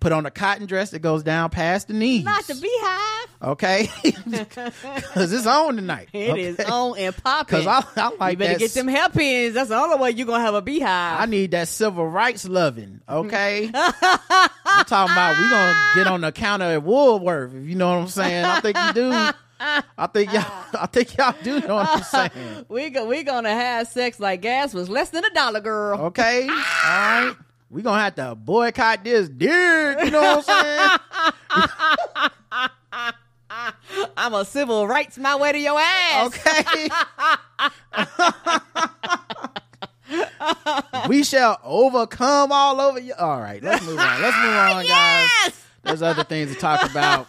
S2: put on a cotton dress that goes down past the knees.
S3: Not the beehive.
S2: Okay, because it's on tonight.
S3: It is
S2: okay?
S3: on and popping.
S2: Because I, I like
S3: you better
S2: that
S3: get them hairpins. That's the only way you're gonna have a beehive.
S2: I need that civil rights loving, okay? I'm talking about we gonna get on the counter at Woolworth, if you know what I'm saying. I think you do. I think y'all I think y'all do know what I'm saying.
S3: we go, we gonna have sex like gas was less than a dollar, girl.
S2: Okay? All right. We gonna have to boycott this deer, you know what I'm saying?
S3: I'm a civil rights my way to your ass.
S2: Okay. we shall overcome all over you. All right, let's move on. Let's move on, guys.
S3: Yes.
S2: There's other things to talk about.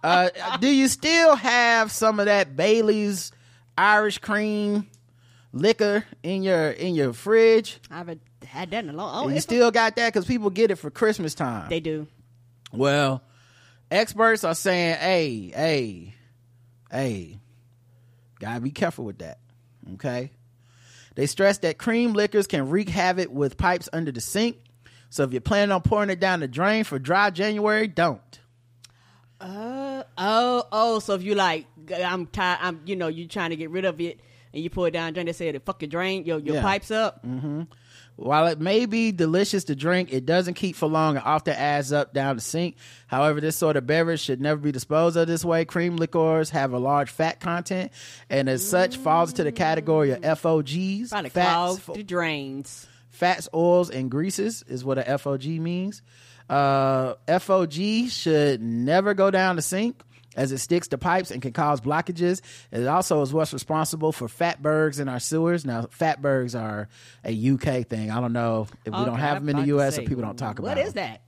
S2: Uh, do you still have some of that Bailey's Irish cream liquor in your in your fridge?
S3: I haven't had that in a long. Oh,
S2: you still got that because people get it for Christmas time.
S3: they do.
S2: Well, experts are saying, hey, hey, hey, gotta be careful with that. Okay. They stress that cream liquors can wreak havoc with pipes under the sink. So if you're planning on pouring it down the drain for dry January, don't.
S3: Uh oh oh. So if you like, I'm tired. I'm you know you're trying to get rid of it and you pour it down drain. They say the fucking drain your your
S2: Yeah.
S3: pipes up.
S2: While it may be delicious to drink, it doesn't keep for long and often adds up down the sink. However, this sort of beverage should never be disposed of this way. Cream liqueurs have a large fat content and as such falls into the category of FOGs.
S3: Probably
S2: fats,
S3: clog the drains.
S2: fats, oils, and greases is what a FOG means. Uh, FOG should never go down the sink as it sticks to pipes and can cause blockages. It also is what's responsible for fatbergs in our sewers. Now, fatbergs are a UK thing. I don't know if we don't have
S3: I'm
S2: them in the US
S3: say,
S2: or people don't talk about
S3: What
S2: them.
S3: that?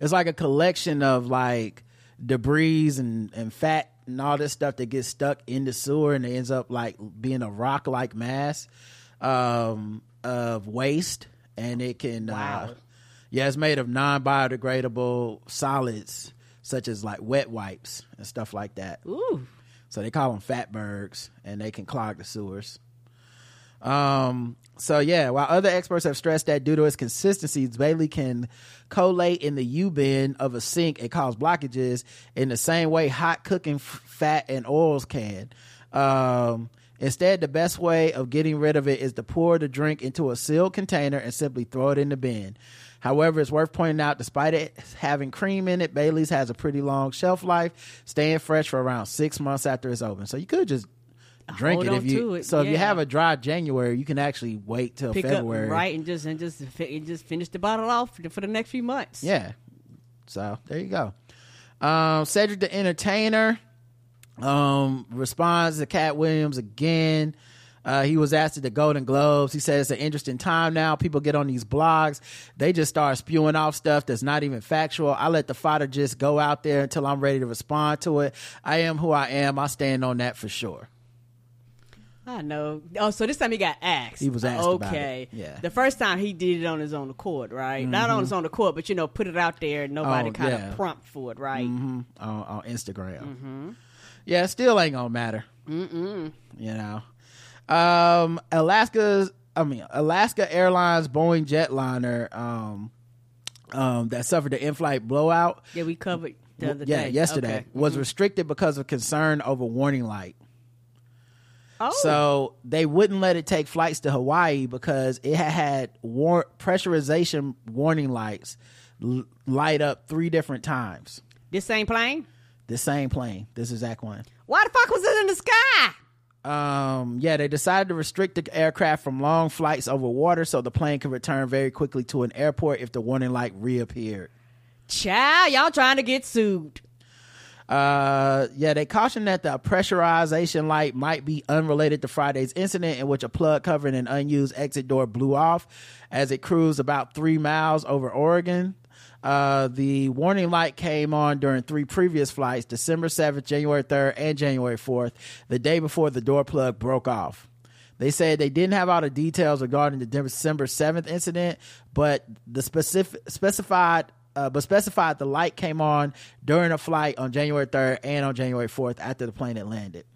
S2: It's like a collection of like debris and, and fat and all this stuff that gets stuck in the sewer and it ends up like being a rock like mass um, of waste. And it can, uh, yeah, it's made of non biodegradable solids such as like wet wipes and stuff like that.
S3: Ooh.
S2: So they call them fatbergs, and they can clog the sewers. Um. So yeah, while other experts have stressed that due to its consistencies, Bailey can collate in the U-bend of a sink and cause blockages in the same way hot cooking f- fat and oils can. Um. Instead, the best way of getting rid of it is to pour the drink into a sealed container and simply throw it in the bin. However, it's worth pointing out, despite it having cream in it, Bailey's has a pretty long shelf life, staying fresh for around six months after it's open. So you could just drink
S3: Hold
S2: it if you.
S3: it,
S2: so if you have a dry January, you can actually wait till
S3: Pick
S2: February.
S3: up right and just and just and just finish the bottle off for the, for the next few months.
S2: Yeah. So there you go. Um, Cedric the Entertainer um, responds to Katt Williams again. Uh, he was asked at the Golden Globes. He said it's an interesting time now. People get on these blogs. They just start spewing off stuff that's not even factual. I let the fodder just go out there until I'm ready to respond to it. I am who I am. I stand on that for sure.
S3: I know. Oh, so this time he got asked.
S2: He was asked
S3: Okay.
S2: Yeah. Mm-hmm.
S3: The first time he did it on his own accord, right? Not on his own accord, but you know, put it out there. and Nobody
S2: Oh,
S3: kind
S2: yeah.
S3: of prompt for it, right?
S2: on, on Instagram. Yeah, it still ain't gonna matter.
S3: Mm-mm.
S2: You know, um, Alaska's. I mean, Alaska Airlines Boeing jetliner um, um, that suffered the in-flight blowout.
S3: Yeah, we covered the other
S2: yeah,
S3: day.
S2: yesterday
S3: Okay.
S2: was restricted because of concern over warning light.
S3: Oh,
S2: So they wouldn't let it take flights to Hawaii because it had had war- pressurization warning lights l- light up three different times.
S3: this same plane.
S2: This same plane, this exact one.
S3: Why the fuck was it in the sky?
S2: Um, yeah, they decided to restrict the aircraft from long flights over water so the plane could return very quickly to an airport if the warning light reappeared.
S3: Child, y'all trying to get sued.
S2: Uh, yeah, they cautioned that the pressurization light might be unrelated to Friday's incident in which a plug covering an unused exit door blew off as it cruised about three miles over Oregon. Uh, the warning light came on during three previous flights, December 7th, January 3rd, and January 4th, the day before the door plug broke off. They said they didn't have all the details regarding the December 7th incident, but the specific specified uh, but specified the light came on during a flight on January 3rd and on January 4th after the plane had landed.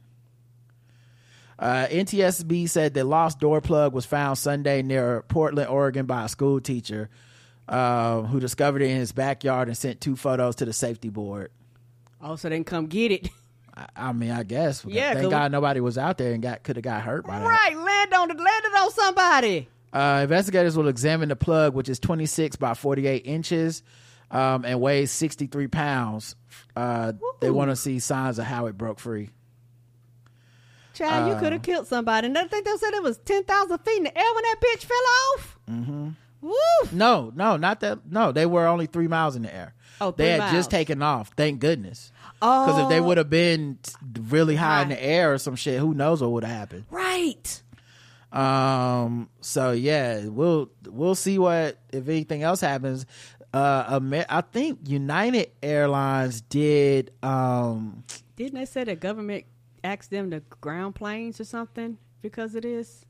S2: Uh, NTSB said the lost door plug was found Sunday near Portland, Oregon by a school teacher uh, who discovered it in his backyard and sent two photos to the safety board.
S3: Also, so they can come get it.
S2: I, I mean, I guess.
S3: Yeah,
S2: Thank God nobody was out there and got could have got hurt by that.
S3: Right, land on the landed on somebody.
S2: Uh, investigators will examine the plug, which is 26 by 48 inches um, and weighs 63 pounds. Uh, they want to see signs of how it broke free.
S3: Child, you could have killed somebody. And I think they said it was 10,000 feet in the air when that bitch fell off. Mm-hmm. Woo!
S2: No, no, not that. No, they were only three miles in the air.
S3: Oh,
S2: they had
S3: miles.
S2: just taken off. Thank goodness. Oh, Because if they
S3: Oh.
S2: would have been really high in the air or some shit, who knows what would have happened.
S3: Right.
S2: Um. So yeah, we'll we'll see what if anything else happens. Uh, Amer- I think United Airlines did. Um.
S3: Didn't they say the government asked them to ground planes or something because of this?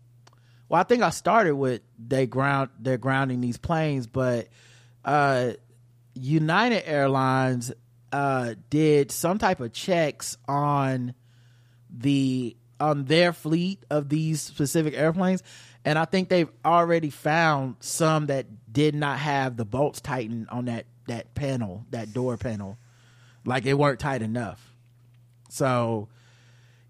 S2: Well, I think I started with they ground they're grounding these planes, but uh, United Airlines uh, did some type of checks on the on their fleet of these specific airplanes, and I think they've already found some that did not have the bolts tightened on that that panel, that door panel, like it weren't tight enough. So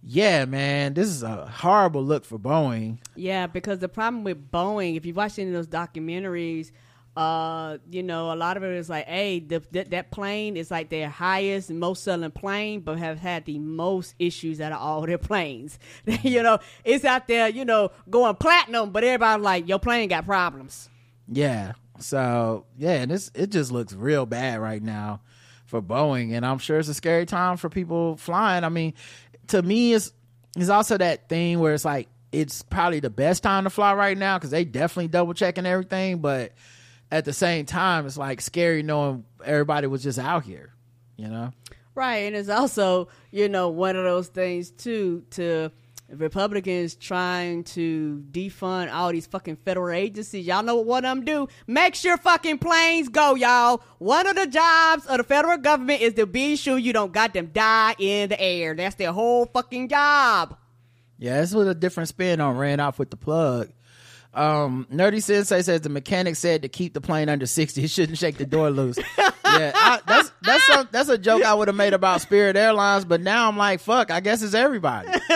S2: yeah, man, this is a horrible look for Boeing.
S3: Yeah, because the problem with Boeing, if you watch any of those documentaries, uh, you know, a lot of it is like, hey, the, that, that plane is like their highest and most selling plane, but have had the most issues out of all their planes. you know, it's out there, you know, going platinum, but everybody's like, your plane got problems.
S2: Yeah. So yeah, and it's it just looks real bad right now for Boeing, and I'm sure it's a scary time for people flying. I mean, to me, it's it's also that thing where it's like it's probably the best time to fly right now because they definitely double checking everything, but at the same time, it's like scary knowing everybody was just out here, you know.
S3: Right, and it's also you know one of those things too to Republicans trying to defund all these fucking federal agencies. Y'all know what one of them do? Make sure fucking planes go, y'all. One of the jobs of the federal government is to be sure you don't got them die in the air. That's their whole fucking job.
S2: Yeah, this was a different spin on ran off with the plug. Um, Nerdy Sensei says the mechanic said to keep the plane under sixty, it shouldn't shake the door loose. yeah, I, that's that's a, that's a joke I would have made about Spirit Airlines, but now I'm like, fuck, I guess it's everybody.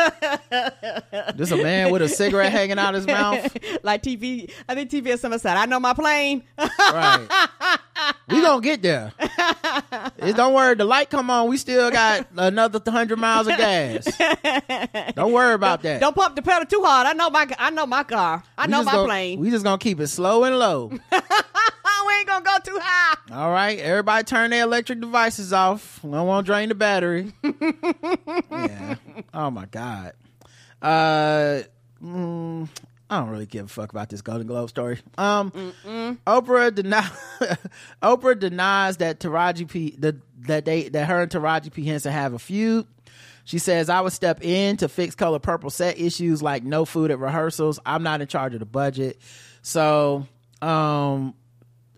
S2: this a man with a cigarette hanging out his mouth.
S3: like TV, I think TVS Summer said, I know my plane.
S2: right. We gonna get there. It, don't worry, the light come on. We still got another hundred miles of gas. Don't worry about that.
S3: Don't pump the pedal too hard. I know my I know my car. I
S2: We
S3: know my
S2: gonna-
S3: plane.
S2: We just gonna keep it slow and low.
S3: we ain't gonna go too high.
S2: All right, everybody turn their electric devices off. I don't want to drain the battery. yeah. Oh my god. Uh, mm, I don't really give a fuck about this Golden Globe story. Um, Oprah deny Oprah denies that Taraji P the, that they that her and Taraji P Henson have a feud. She says, I would step in to fix color purple set issues like no food at rehearsals. I'm not in charge of the budget. So, um,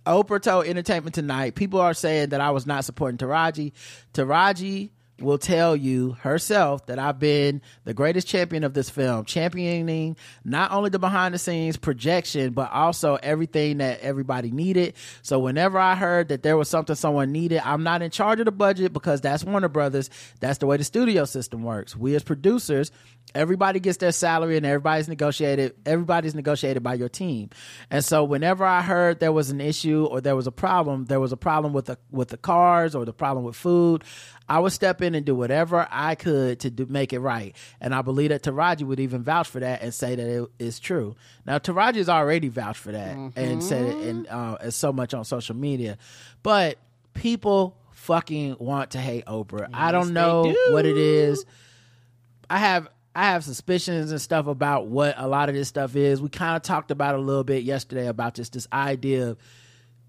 S2: Oprah told Entertainment Tonight, people are saying that I was not supporting Taraji. Taraji will tell you herself that I've been the greatest champion of this film, championing not only the behind the scenes projection, but also everything that everybody needed. So whenever I heard that there was something someone needed, I'm not in charge of the budget because that's Warner Brothers. That's the way the studio system works. We as producers, everybody gets their salary and everybody's negotiated everybody's negotiated by your team and so whenever i heard there was an issue or there was a problem there was a problem with the with the cars or the problem with food i would step in and do whatever i could to do, make it right. And i believe that taraji would even vouch for that and say that it is true. Now taraji has already vouched for that and said it and uh, as so much on social media. But people fucking want to hate oprah. I don't know what it is. I have I have suspicions and stuff about what a lot of this stuff is. We kind of talked about a little bit yesterday about just this idea of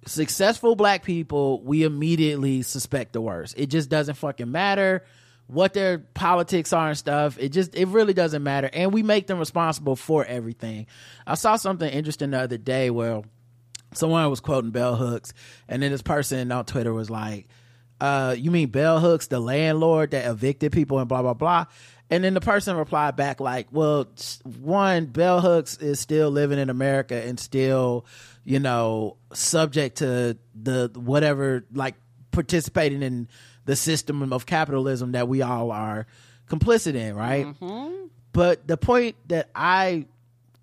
S2: successful black people, we immediately suspect the worst. It just doesn't fucking matter what their politics are and stuff. It just it really doesn't matter. And we make them responsible for everything. I saw something interesting the other day where someone was quoting Bell Hooks, and then this person on Twitter was like, uh, you mean Bell Hooks, the landlord that evicted people and blah blah blah. And then the person replied back like, "Well, one, Bell Hooks is still living in America and still, you know, subject to the whatever, like participating in the system of capitalism that we all are complicit in, right? Mm-hmm. But the point that I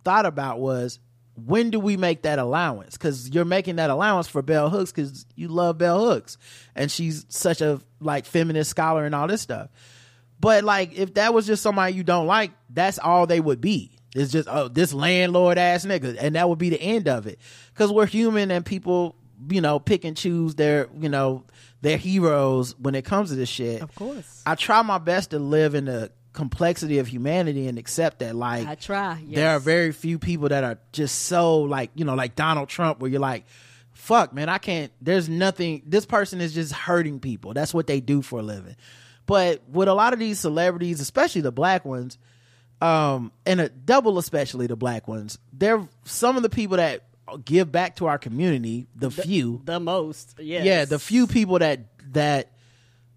S2: thought about was when do we make that allowance? Because you're making that allowance for Bell Hooks because you love Bell Hooks, and she's such a like feminist scholar and all this stuff. But like, if that was just somebody you don't like, that's all they would be. It's just oh, this landlord ass nigga, and that would be the end of it. Because we're human, and people, you know, pick and choose their, you know, their heroes when it comes to this shit.
S3: Of course.
S2: I try my best to live in the complexity of humanity and accept that like
S3: I try. Yes.
S2: there are very few people that are just so like you know like donald trump where you're like fuck man i can't there's nothing this person is just hurting people that's what they do for a living but with a lot of these celebrities especially the black ones um and a double especially the black ones they're some of the people that give back to our community the, few
S3: the most. Yes.
S2: yeah the few people that that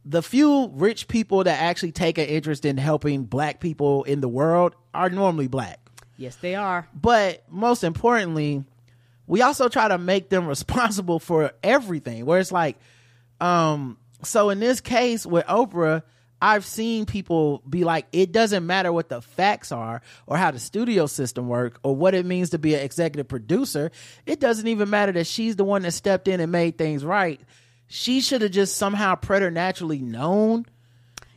S2: the few rich people that actually take an interest in helping black people in the world are normally black
S3: Yes, they are.
S2: but most importantly we also try to make them responsible for everything where it's like um so in this case with oprah I've seen people be like, it doesn't matter what the facts are or how the studio system work or what it means to be an executive producer. It doesn't even matter that she's the one that stepped in and made things right. She should have just somehow preternaturally known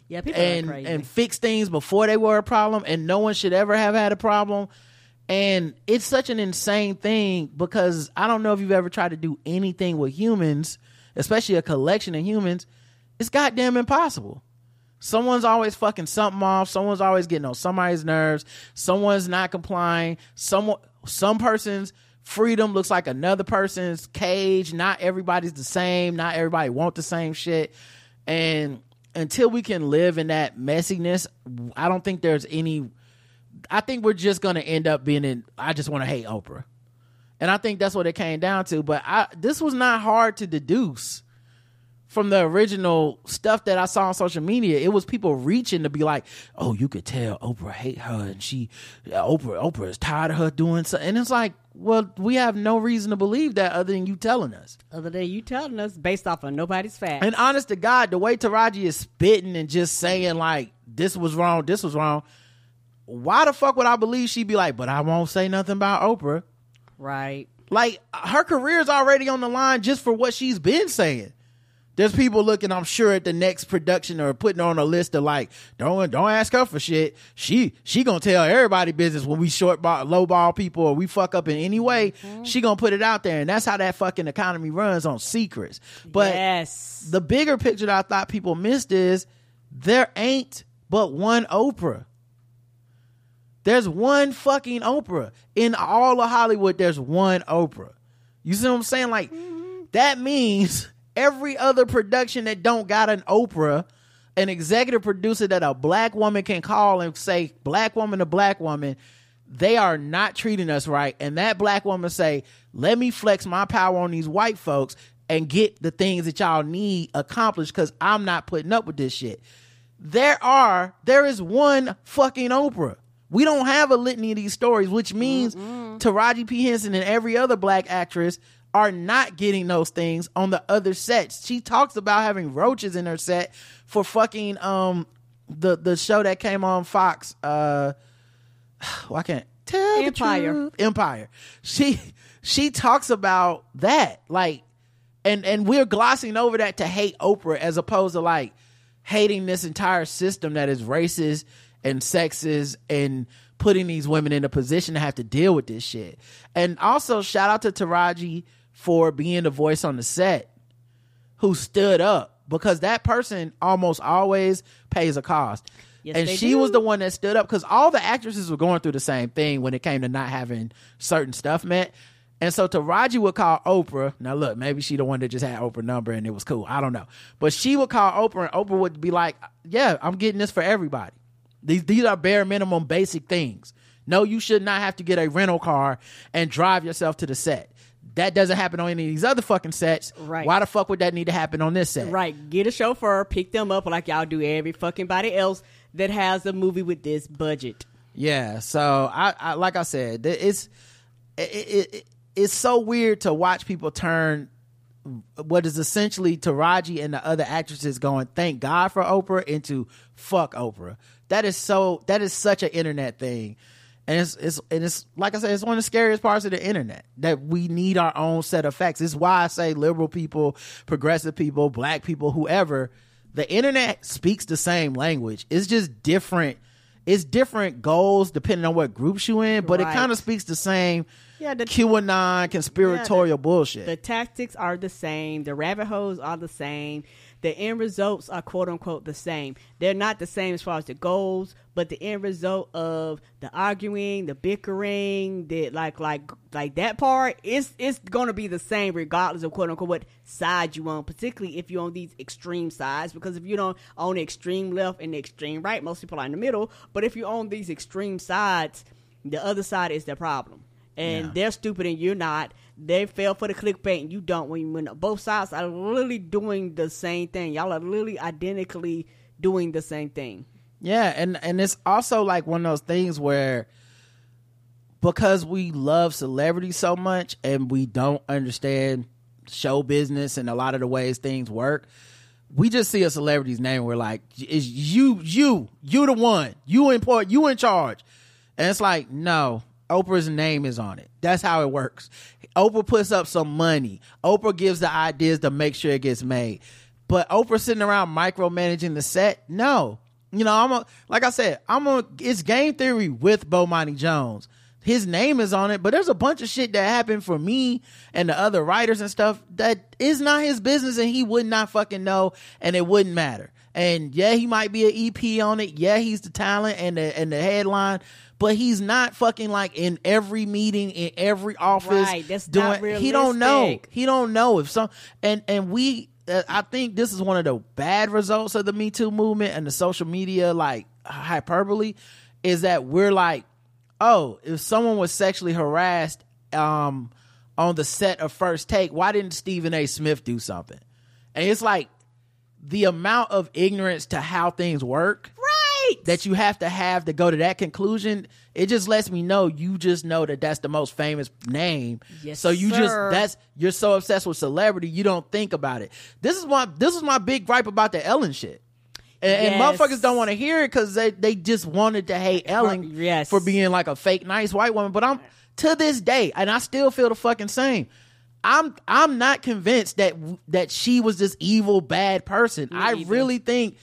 S3: Yeah, people
S2: and and fix things before they were a problem and no one should ever have had a problem and it's such an insane thing because i don't know if you've ever tried to do anything with humans especially a collection of humans it's goddamn impossible someone's always fucking something off. Someone's always getting on somebody's nerves. Someone's not complying. Someone some person's freedom looks like another person's cage. Not everybody's the same. Not everybody want the same shit. And until we can live in that messiness i don't think there's any i think we're just gonna end up being in i just want to hate oprah. And i think that's what it came down to but i this was not hard to deduce from the original stuff that I saw on social media, it was people reaching to be like, "Oh, you could tell Oprah hate her, and she, uh, Oprah, Oprah is tired of her doing so." And it's like, well, we have no reason to believe that other than you telling us.
S3: Other than you telling us based off of nobody's facts.
S2: And honest to God, the way Taraji is spitting and just saying like, "This was wrong, this was wrong," why the fuck would I believe she'd be like, "But I won't say nothing about Oprah."
S3: right.
S2: Like her career's already on the line just for what she's been saying. There's people looking, I'm sure, at the next production or putting on a list of like, don't don't ask her for shit. She she gonna tell everybody business when we short ball, low ball people or we fuck up in any way. Mm-hmm. She gonna put it out there, and that's how that fucking economy runs on secrets. But
S3: yes.
S2: the bigger picture that I thought people missed is there ain't but one Oprah. There's one fucking Oprah in all of Hollywood. There's one Oprah. You see what I'm saying? Like mm-hmm. that means every other production that don't got an Oprah, an executive producer that a black woman can call and say black woman to black woman, they are not treating us right. And that black woman say, let me flex my power on these white folks and get the things that y'all need accomplished because I'm not putting up with this shit. There are, there is one fucking Oprah. We don't have a litany of these stories, which means Taraji P. Henson and every other black actress are not getting those things on the other sets. She talks about having roaches in her set for fucking um the the show that came on Fox. Uh, why can't tell the
S3: Empire.
S2: truth. Empire. She she talks about that like, and and we're glossing over that to hate Oprah as opposed to like hating this entire system that is racist and sexist and putting these women in a position to have to deal with this shit. And also shout out to Taraji for being the voice on the set who stood up because that person almost always pays a cost.
S3: Yes,
S2: and she
S3: do.
S2: was the one that stood up because all the actresses were going through the same thing when it came to not having certain stuff met. And so Taraji would call Oprah. Now look, maybe she the one that just had Oprah number and it was cool. I don't know. But she would call Oprah and Oprah would be like, Yeah, I'm getting this for everybody. These these are bare minimum basic things. No, you should not have to get a rental car and drive yourself to the set. That doesn't happen on any of these other fucking sets.
S3: Right.
S2: Why the fuck would that need to happen on this set?
S3: Right. Get a chauffeur, pick them up like y'all do every fucking body else that has a movie with this budget.
S2: Yeah. So I, I like I said, it's it, it, it, it's so weird to watch people turn what is essentially Taraji and the other actresses going, thank God for Oprah into fuck Oprah. That is so that is such an internet thing. And it's it's and it's like I said, it's one of the scariest parts of the internet that we need our own set of facts. It's why I say liberal people, progressive people, black people, whoever, the internet speaks the same language. It's just different. It's different goals depending on what groups you in, but it kind of speaks the same
S3: Yeah, the-
S2: QAnon conspiratorial bullshit.
S3: The tactics are the same. The rabbit holes are the same. The end results are quote unquote the same. They're not the same as far as the goals, but the end result of the arguing, the bickering, the like like like that part is it's gonna be the same regardless of quote unquote what side you on, particularly if you're on these extreme sides. Because if you don't on the extreme left and the extreme right, most people are in the middle. But if you're on these extreme sides, the other side is the problem and
S2: Yeah.
S3: they're stupid and you're not. They fell for the clickbait and you don't. When, when both sides are literally doing the same thing, y'all are literally identically doing the same thing.
S2: Yeah, and and it's also like one of those things where because we love celebrities so much and we don't understand show business and a lot of the ways things work, we just see a celebrity's name. We're like, is you, you, you the one, you important, you in charge. And it's like, no, Oprah's name is on it. That's how it works. Oprah puts up some money. Oprah gives the ideas to make sure it gets made. But Oprah sitting around micromanaging the set, no. You know, I'm a, like I said, I'm a, it's game theory with Bomani Jones. His name is on it, but there's a bunch of shit that happened for me and the other writers and stuff that is not his business and he would not fucking know and it wouldn't matter. And yeah, he might be an EP on it. Yeah, he's the talent and the and the headline, but he's not fucking like in every meeting in every office
S3: Right, that's
S2: doing.
S3: not
S2: he don't know. He don't know if some and and we. Uh, I think this is one of the bad results of the Me Too movement and the social media like hyperbole is that we're like, oh, if someone was sexually harassed um on the set of First Take, why didn't Stephen A. Smith do something? And it's like the amount of ignorance to how things work
S3: Right.
S2: that you have to have to go to that conclusion it just lets me know you just know that that's the most famous name.
S3: Yes,
S2: so you just that's you're so obsessed with celebrity you don't think about it. This is my this is my big gripe about the ellen shit. And, and motherfuckers don't want to hear it because they, they just wanted to hate ellen
S3: Yes.
S2: for being like a fake nice white woman but i'm to this day and i still feel the fucking same. I'm i'm not convinced that that she was this evil bad person. I
S3: either.
S2: really think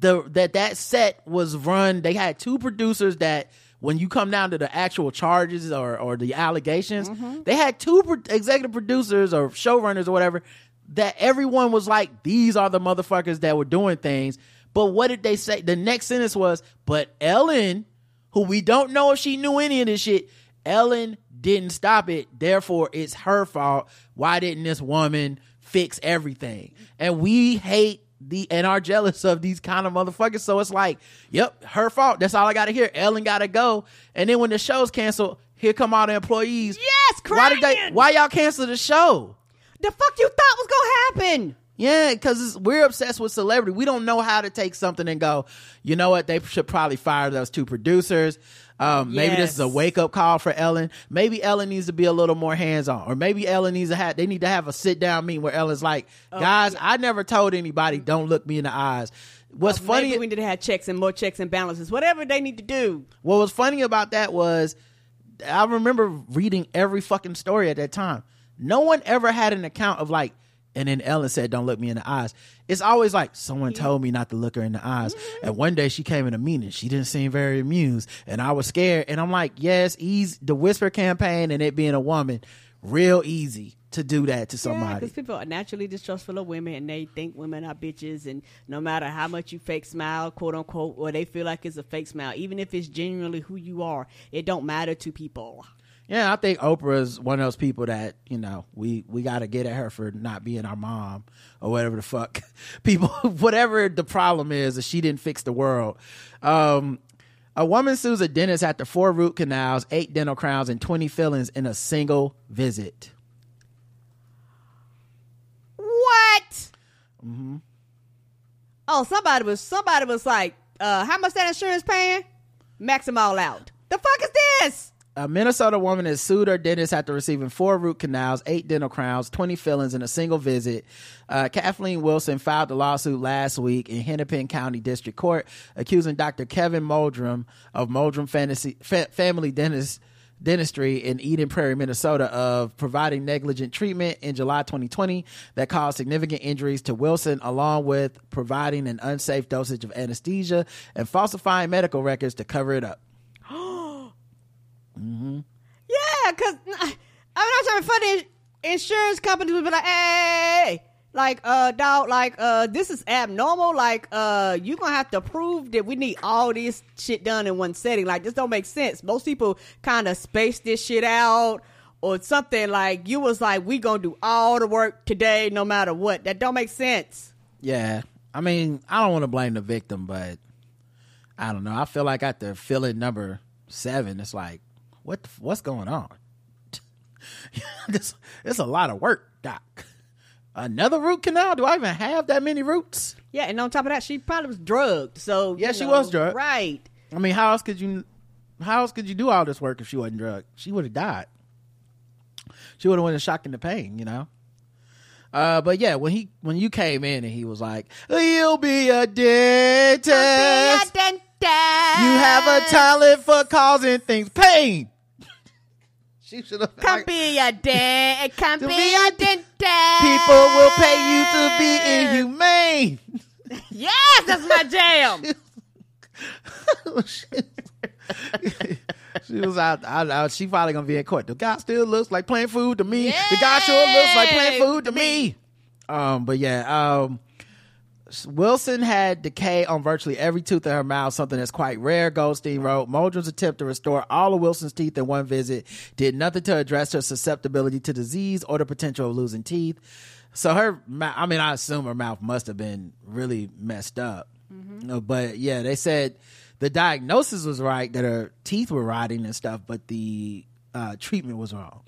S2: the that that set was run they had two producers that when you come down to the actual charges or or the allegations mm-hmm. they had two pro- executive producers or showrunners or whatever that everyone was like these are the motherfuckers that were doing things. But what did they say? The next sentence was but ellen who we don't know if she knew any of this shit ellen didn't stop it. Therefore it's her fault. Why didn't this woman fix everything? And we hate the and are jealous of these kind of motherfuckers. So it's like, yep, her fault. That's all I gotta hear. Ellen gotta go. And then when the show's canceled, here come all the employees.
S3: Yes,
S2: Why did they
S3: crying.
S2: why y'all cancel the show?
S3: the fuck you thought was gonna happen?
S2: Yeah, because we're obsessed with celebrity. We don't know how to take something and go, you know what? They should probably fire those two producers. Um, Maybe this is a wake up call for Ellen. Maybe Ellen needs to be a little more hands on, or maybe Ellen needs to have. They need to have a sit down meeting where Ellen's like,
S3: Oh,
S2: guys, I never told anybody don't look me in the eyes. What's funny?
S3: Maybe we need to have checks and more checks and balances. Whatever they need to do.
S2: What was funny about that was I remember reading every fucking story at that time. No one ever had an account of like, and then Ellen said, Don't look me in the eyes. It's always like, someone told me not to look her in the eyes. Mm-hmm. And one day she came in a meeting. She didn't seem very amused. And I was scared. And I'm like, Yes, easy. The whisper campaign and it being a woman, real easy to do that to somebody.
S3: because people are naturally distrustful of women and they think women are bitches. And no matter how much you fake smile, quote unquote, or they feel like it's a fake smile, even if it's genuinely who you are, it don't matter to people.
S2: Yeah, I think Oprah is one of those people that you know we we got to get at her for not being our mom or whatever the fuck people whatever the problem is that she didn't fix the world. Um, a woman sues a dentist after four root canals, eight dental crowns, and twenty fillings in a single visit.
S3: What? Oh, somebody was somebody was like, uh, "How much that insurance paying?" Max them all out. The fuck is this?
S2: A Minnesota woman has sued her dentist after receiving four root canals, eight dental crowns, 20 fillings in a single visit. Uh, Kathleen Wilson filed the lawsuit last week in Hennepin County District Court, accusing Dr. Kevin Molldrem of Molldrem Fantasy, Fa- Family Dentist, Dentistry in Eden Prairie, Minnesota, of providing negligent treatment in July 2020 that caused significant injuries to Wilson, along with providing an unsafe dosage of anesthesia and falsifying medical records to cover it up.
S3: Yeah, cause I mean, I'm trying to funny. Insurance companies would be like, "Hey, like, uh, dog, like, uh, this is abnormal. Like, uh, you gonna have to prove that we need all this shit done in one setting. Like, this don't make sense. Most people kind of space this shit out." Or something like you was like, we gonna do all the work today, no matter what. That don't make sense.
S2: Yeah. I mean, I don't want to blame the victim, but I don't know. I feel like the filling number seven, it's like, what? What's going on? this, it's a lot of work, doc. Another root canal? Do I even have that many roots?
S3: Yeah, and on top of that, she probably was drugged. So
S2: Yeah, she
S3: know,
S2: was drugged.
S3: Right.
S2: I mean, how else could you? How else could you do all this work if she wasn't drugged? She would have died. She would have went in shock and the pain, you know. Uh, but yeah, when he when you came in and he was like, "You'll be a dentist. You have a talent for causing things pain." she should have.
S3: Come be a dent. Come
S2: To
S3: be
S2: be
S3: a
S2: a
S3: dentist.
S2: People will pay you to be inhumane.
S3: Yes, that's my jam.
S2: she was out, out, out. She probably gonna be in court. The guy still looks like playing food to me. The guy sure looks like playing food to me. Um, but yeah, um, Wilson had decay on virtually every tooth in her mouth, something that's quite rare. Goldstein wrote, Muldrow's attempt to restore all of Wilson's teeth in one visit did nothing to address her susceptibility to disease or the potential of losing teeth. So her, I mean, I assume her mouth must have been really messed up. No, but yeah, they said the diagnosis was right that her teeth were rotting and stuff, but the uh, treatment was wrong.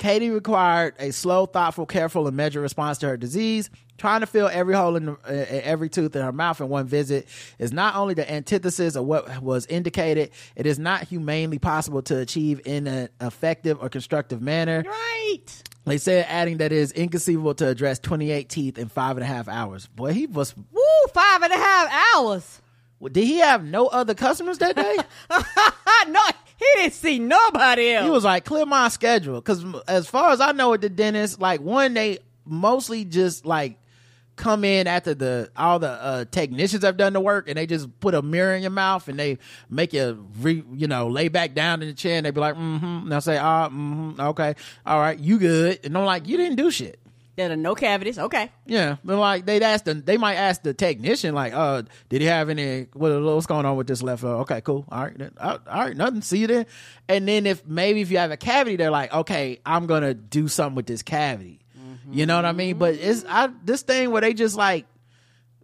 S2: Katie required a slow, thoughtful, careful, and measured response to her disease. Trying to fill every hole in the, uh, every tooth in her mouth in one visit is not only the antithesis of what was indicated, it is not humanely possible to achieve in an effective or constructive manner.
S3: Right.
S2: They said, adding that it is inconceivable to address 28 teeth in five and a half hours. Boy, he was.
S3: Woo, five and a half hours.
S2: Did he have no other customers that day?
S3: no, he didn't see nobody else.
S2: he was like clear my schedule. Because as far as i know at the dentist like one they mostly just like come in after the all the uh, technicians have done the work and they just put a mirror in your mouth and they make you re, you know lay back down in the chair and they be like mm-hmm. And they'll say ah mm-hmm. Okay. All right. You good. And i'm like you didn't do shit
S3: There are no cavities. Okay.
S2: yeah, but like they'd ask the, they might ask the technician like, uh, did he have any? What, what's going on with this left? Uh, okay, cool. All right, then, all right, nothing. See you then. And then if maybe if you have a cavity, they're like, okay, I'm gonna do something with this cavity. You know what I mean? But it's I this thing where they just like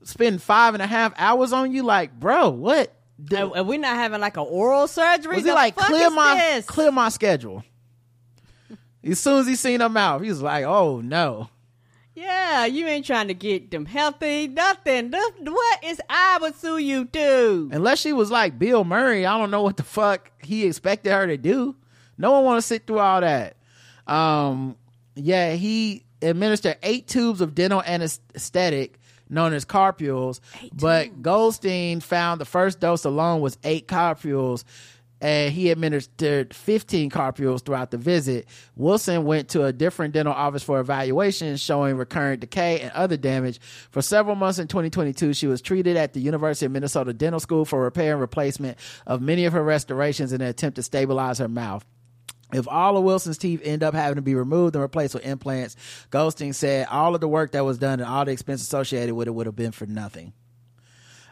S2: spend five and a half hours on you, like, bro, what?
S3: And, and we're not having like an oral surgery.
S2: Was
S3: The
S2: he like clear my
S3: this?
S2: clear my schedule? as soon as he seen her mouth, he was like, oh no.
S3: Yeah, you ain't trying to get them healthy. Nothing. The- What is I would sue you to?
S2: Unless she was like Bill Murray, I don't know what the fuck he expected her to do. No one want to sit through all that. Um, yeah, he administered eight tubes of dental anesthetic known as carpules, but Goldstein found the first dose alone was eight carpules. And he administered 15 carpules throughout the visit. Wilson went to a different dental office for evaluation, showing recurrent decay and other damage. For several months in 2022, she was treated at the University of Minnesota Dental School for repair and replacement of many of her restorations in an attempt to stabilize her mouth. If all of Wilson's teeth end up having to be removed and replaced with implants, Goldstein said all of the work that was done and all the expense associated with it would have been for nothing.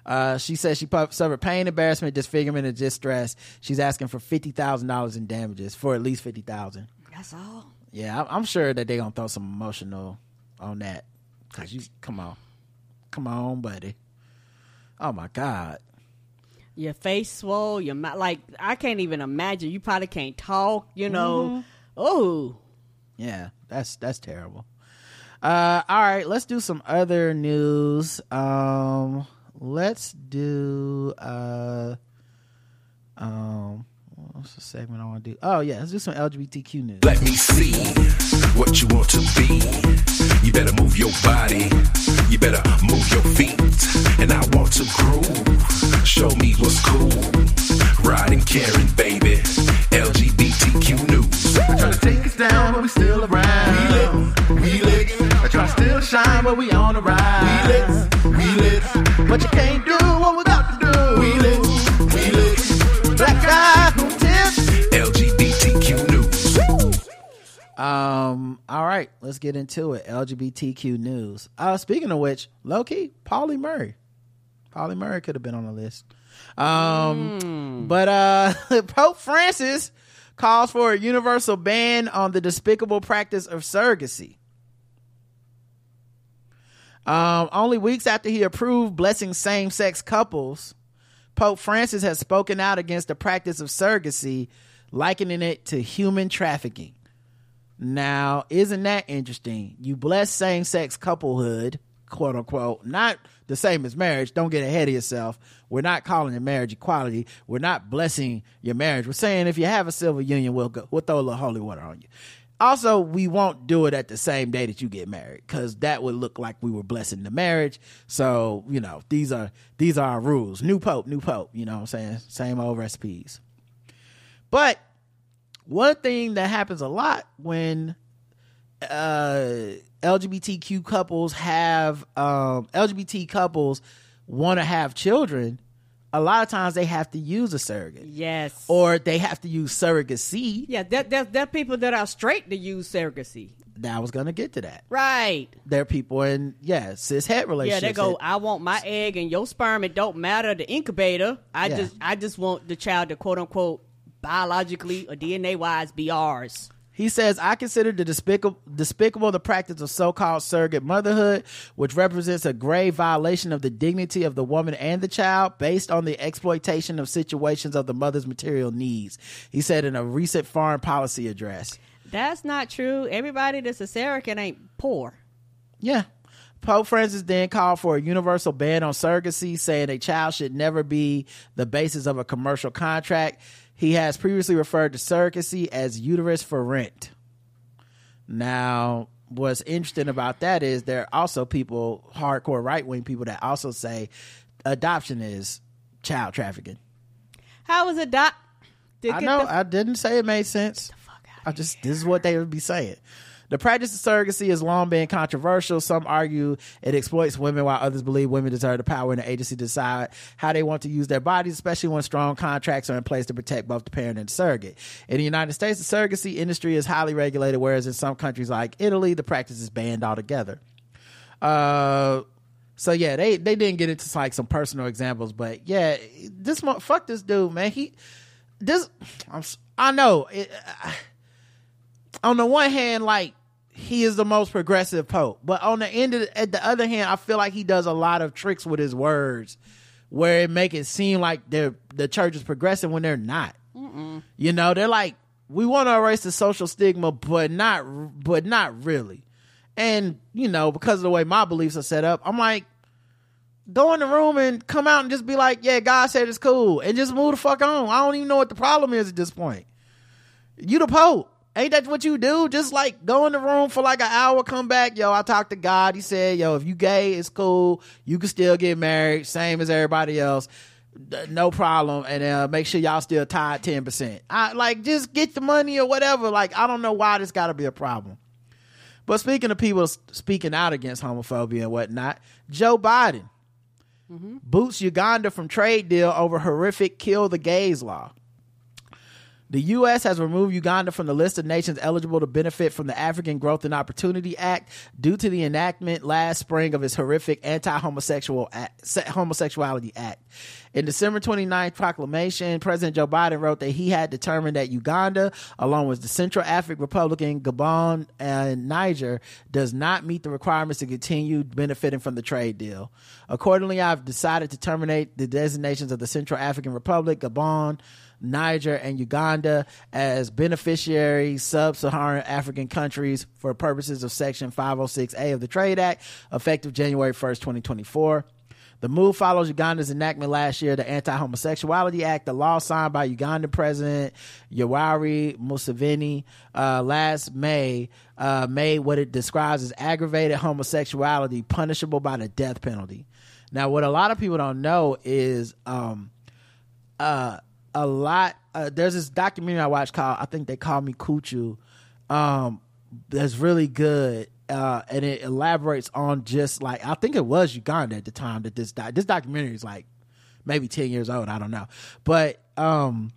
S2: Uh, she says she suffered pain, embarrassment, disfigurement, and distress. She's asking for fifty thousand dollars in damages, for at least fifty thousand.
S3: That's all.
S2: Yeah, I- I'm sure that they're gonna throw some emotional on that. Cause you, come on, come on, buddy. Oh my god.
S3: Your face swole. Your mouth. Like I can't even imagine. You probably can't talk. You know.
S2: Mm-hmm.
S3: Oh.
S2: Yeah, that's that's terrible. Uh, all right, let's do some other news. Um, let's do uh, um, what's the segment I want to do? Oh yeah, let's do some LGBTQ news.
S7: Let me see what you want to be. You better move your body. You better move your feet. And I want to groove. Show me what's cool. Riding Karen, baby. LGBTQ news.
S2: We try to take us down, but we still around. We lit, we lit. I try to still shine, but we on the rise. We lit, we lit. But you can't do what we got to do. We lit, we lit. Black guy who tips.
S7: LGBTQ news.
S2: Um. All right, let's get into it. LGBTQ news. Uh, speaking of which, low key, Pauli Murray. Pauli Murray could have been on the list. Um, but uh, Pope Francis calls for a universal ban on the despicable practice of surrogacy. Um, only weeks after he approved blessing same-sex couples, Pope Francis has spoken out against the practice of surrogacy, likening it to human trafficking. Now, isn't that interesting? You bless same sex couplehood, quote unquote, not the same as marriage. Don't get ahead of yourself. We're not calling it marriage equality. We're not blessing your marriage. We're saying if you have a civil union, we'll go, we'll throw a little holy water on you. Also, we won't do it at the same day that you get married because that would look like we were blessing the marriage. So, you know, these are these are our rules. New pope, new pope. You know what I'm saying? Same old recipes. But one thing that happens a lot when uh LGBTQ couples have um LGBT couples want to have children, a lot of times they have to use a surrogate.
S3: Yes.
S2: Or they have to use surrogacy.
S3: yeah, there are people that are straight to use surrogacy.
S2: Now I was gonna get to that.
S3: Right.
S2: There are people in yeah, cis het
S3: Yeah,
S2: relationships.
S3: they go.
S2: that-
S3: I want my egg and your sperm. It don't matter the incubator. I
S2: Yeah.
S3: just, I just want the child to quote unquote biologically or DNA wise be ours.
S2: He says, I consider the despicable, despicable the practice of so called surrogate motherhood, which represents a grave violation of the dignity of the woman and the child based on the exploitation of situations of the mother's material needs. He said in a recent foreign policy address.
S3: That's not true. Everybody that's a surrogate ain't poor.
S2: Yeah. Pope Francis then called for a universal ban on surrogacy, saying a child should never be the basis of a commercial contract. He has previously referred to surrogacy as uterus for rent. Now, what's interesting about that is there are also people, hardcore right wing people, that also say adoption is child trafficking.
S3: How was Doc?
S2: I know. I didn't say it made sense. I just this is what they would be saying. The practice of surrogacy has long been controversial. Some argue it exploits women, while others believe women deserve the power and the agency to decide how they want to use their bodies, especially when strong contracts are in place to protect both the parent and the surrogate. In the United States, the surrogacy industry is highly regulated, whereas in some countries like Italy, the practice is banned altogether. Uh, so yeah, they they didn't get into like some personal examples, but yeah, this fuck this dude, man. He this I'm, I know. It, on the one hand, like he is the most progressive pope, but on the end of the, at the other hand, I feel like he does a lot of tricks with his words, where it make it seem like they're the church is progressive when they're not. You know, they're like we want to erase the social stigma, but not but not really. And you know, because of the way my beliefs are set up, I'm like, go in the room and come out and just be like, yeah, God said it's cool, and just move the fuck on. I don't even know what the problem is at this point. You the Pope. Ain't that what you do? Just like go in the room for like an hour, come back. Yo, I talked to God. He said, yo, if you gay, it's cool. You can still get married, same as everybody else. No problem. And uh, make sure y'all still tied 10%. I like just get the money or whatever. Like, I don't know why this gotta be a problem. But speaking of people speaking out against homophobia and whatnot, Joe Biden boots Uganda from trade deal over horrific kill the gays law. The U.S. has removed Uganda from the list of nations eligible to benefit from the African Growth and Opportunity Act due to the enactment last spring of its horrific anti-homosexual act, homosexuality act. In December 29th proclamation, President Joe Biden wrote that he had determined that Uganda, along with the Central African Republic, Gabon, and Niger, does not meet the requirements to continue benefiting from the trade deal. Accordingly, I've decided to terminate the designations of the Central African Republic, Gabon, Niger, and Uganda as beneficiary sub-Saharan African countries for purposes of Section 506A of the Trade Act, effective January 1st, 2024. The move follows Uganda's enactment last year, the Anti-Homosexuality Act, the law signed by Ugandan President Yoweri Museveni uh, last May, uh, made what it describes as aggravated homosexuality punishable by the death penalty. Now, what a lot of people don't know is um, uh, a lot. Uh, there's this documentary I watched called I think they call me Kuchu. Um, that's really good. Uh, and it elaborates on just like I think it was Uganda at the time that this doc- this documentary is like maybe ten years old. I don't know, but um,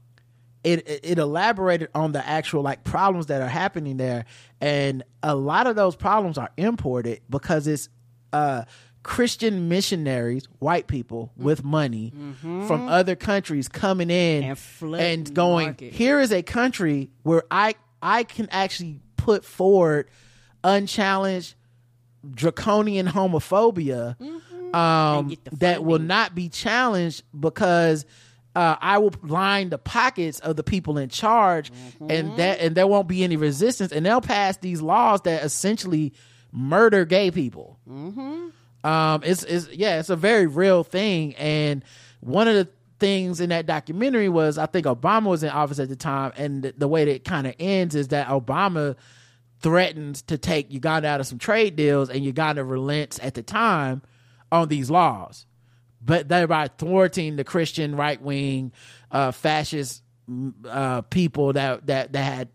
S2: it, it it elaborated on the actual like problems that are happening there, and a lot of those problems are imported because it's uh Christian missionaries, white people with money from other countries coming in
S3: And
S2: and going,
S3: market.
S2: here is a country where I I can actually put forward unchallenged draconian homophobia um,
S3: get the
S2: that will not be challenged because uh, I will line the pockets of the people in charge, and that and there won't be any resistance, and they'll pass these laws that essentially murder gay people. Um, it's it's yeah, it's a very real thing, and one of the things in that documentary was I think Obama was in office at the time, and the, the way that kind of ends is that Obama threatens to take Uganda out of some trade deals, and Uganda relents at the time on these laws, but thereby thwarting the Christian right wing uh, fascist uh, people that that that had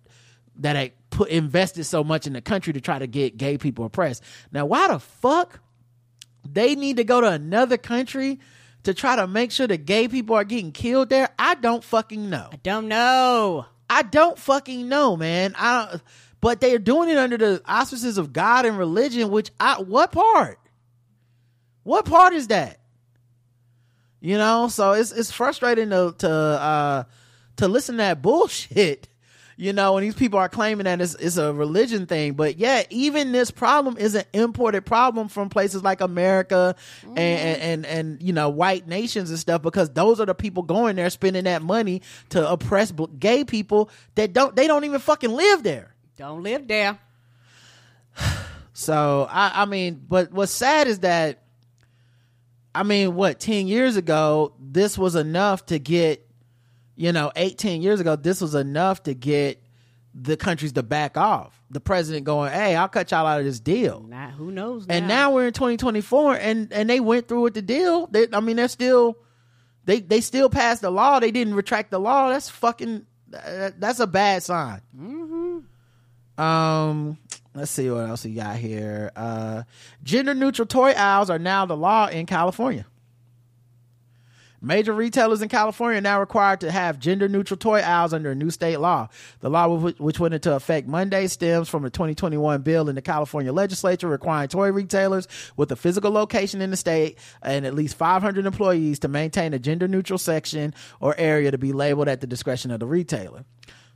S2: that had put invested so much in the country to try to get gay people oppressed. Now, why the fuck they need to go to another country to try to make sure that gay people are getting killed there? I don't fucking know.
S3: I don't know.
S2: I don't fucking know, man. I don't, but they're doing it under the auspices of God and religion, which I what part? What part is that? You know, so it's it's frustrating to to uh to listen to that bullshit. You know, and these people are claiming that it's, it's a religion thing, but yeah, even this problem is an imported problem from places like America and, mm-hmm. and, and and you know white nations and stuff because those are the people going there spending that money to oppress gay people that don't they don't even fucking live there.
S3: Don't live there.
S2: So I, I mean, but what's sad is that, I mean, what ten years ago this was enough to get, you know, eighteen years ago this was enough to get the countries to back off. The president going, "Hey, I'll cut y'all out of this deal."
S3: Now, who knows?
S2: And now we're in 2024, and and they went through with the deal. They, I mean, they're still, they they still passed the law. They didn't retract the law. That's fucking. That's a bad sign. Um, let's see what else we got here. Uh, gender neutral toy aisles are now the law in California. Major retailers in California are now required to have gender neutral toy aisles under a new state law. The law, which went into effect Monday, stems from a 2021 bill in the California legislature requiring toy retailers with a physical location in the state and at least 500 employees to maintain a gender neutral section or area to be labeled at the discretion of the retailer.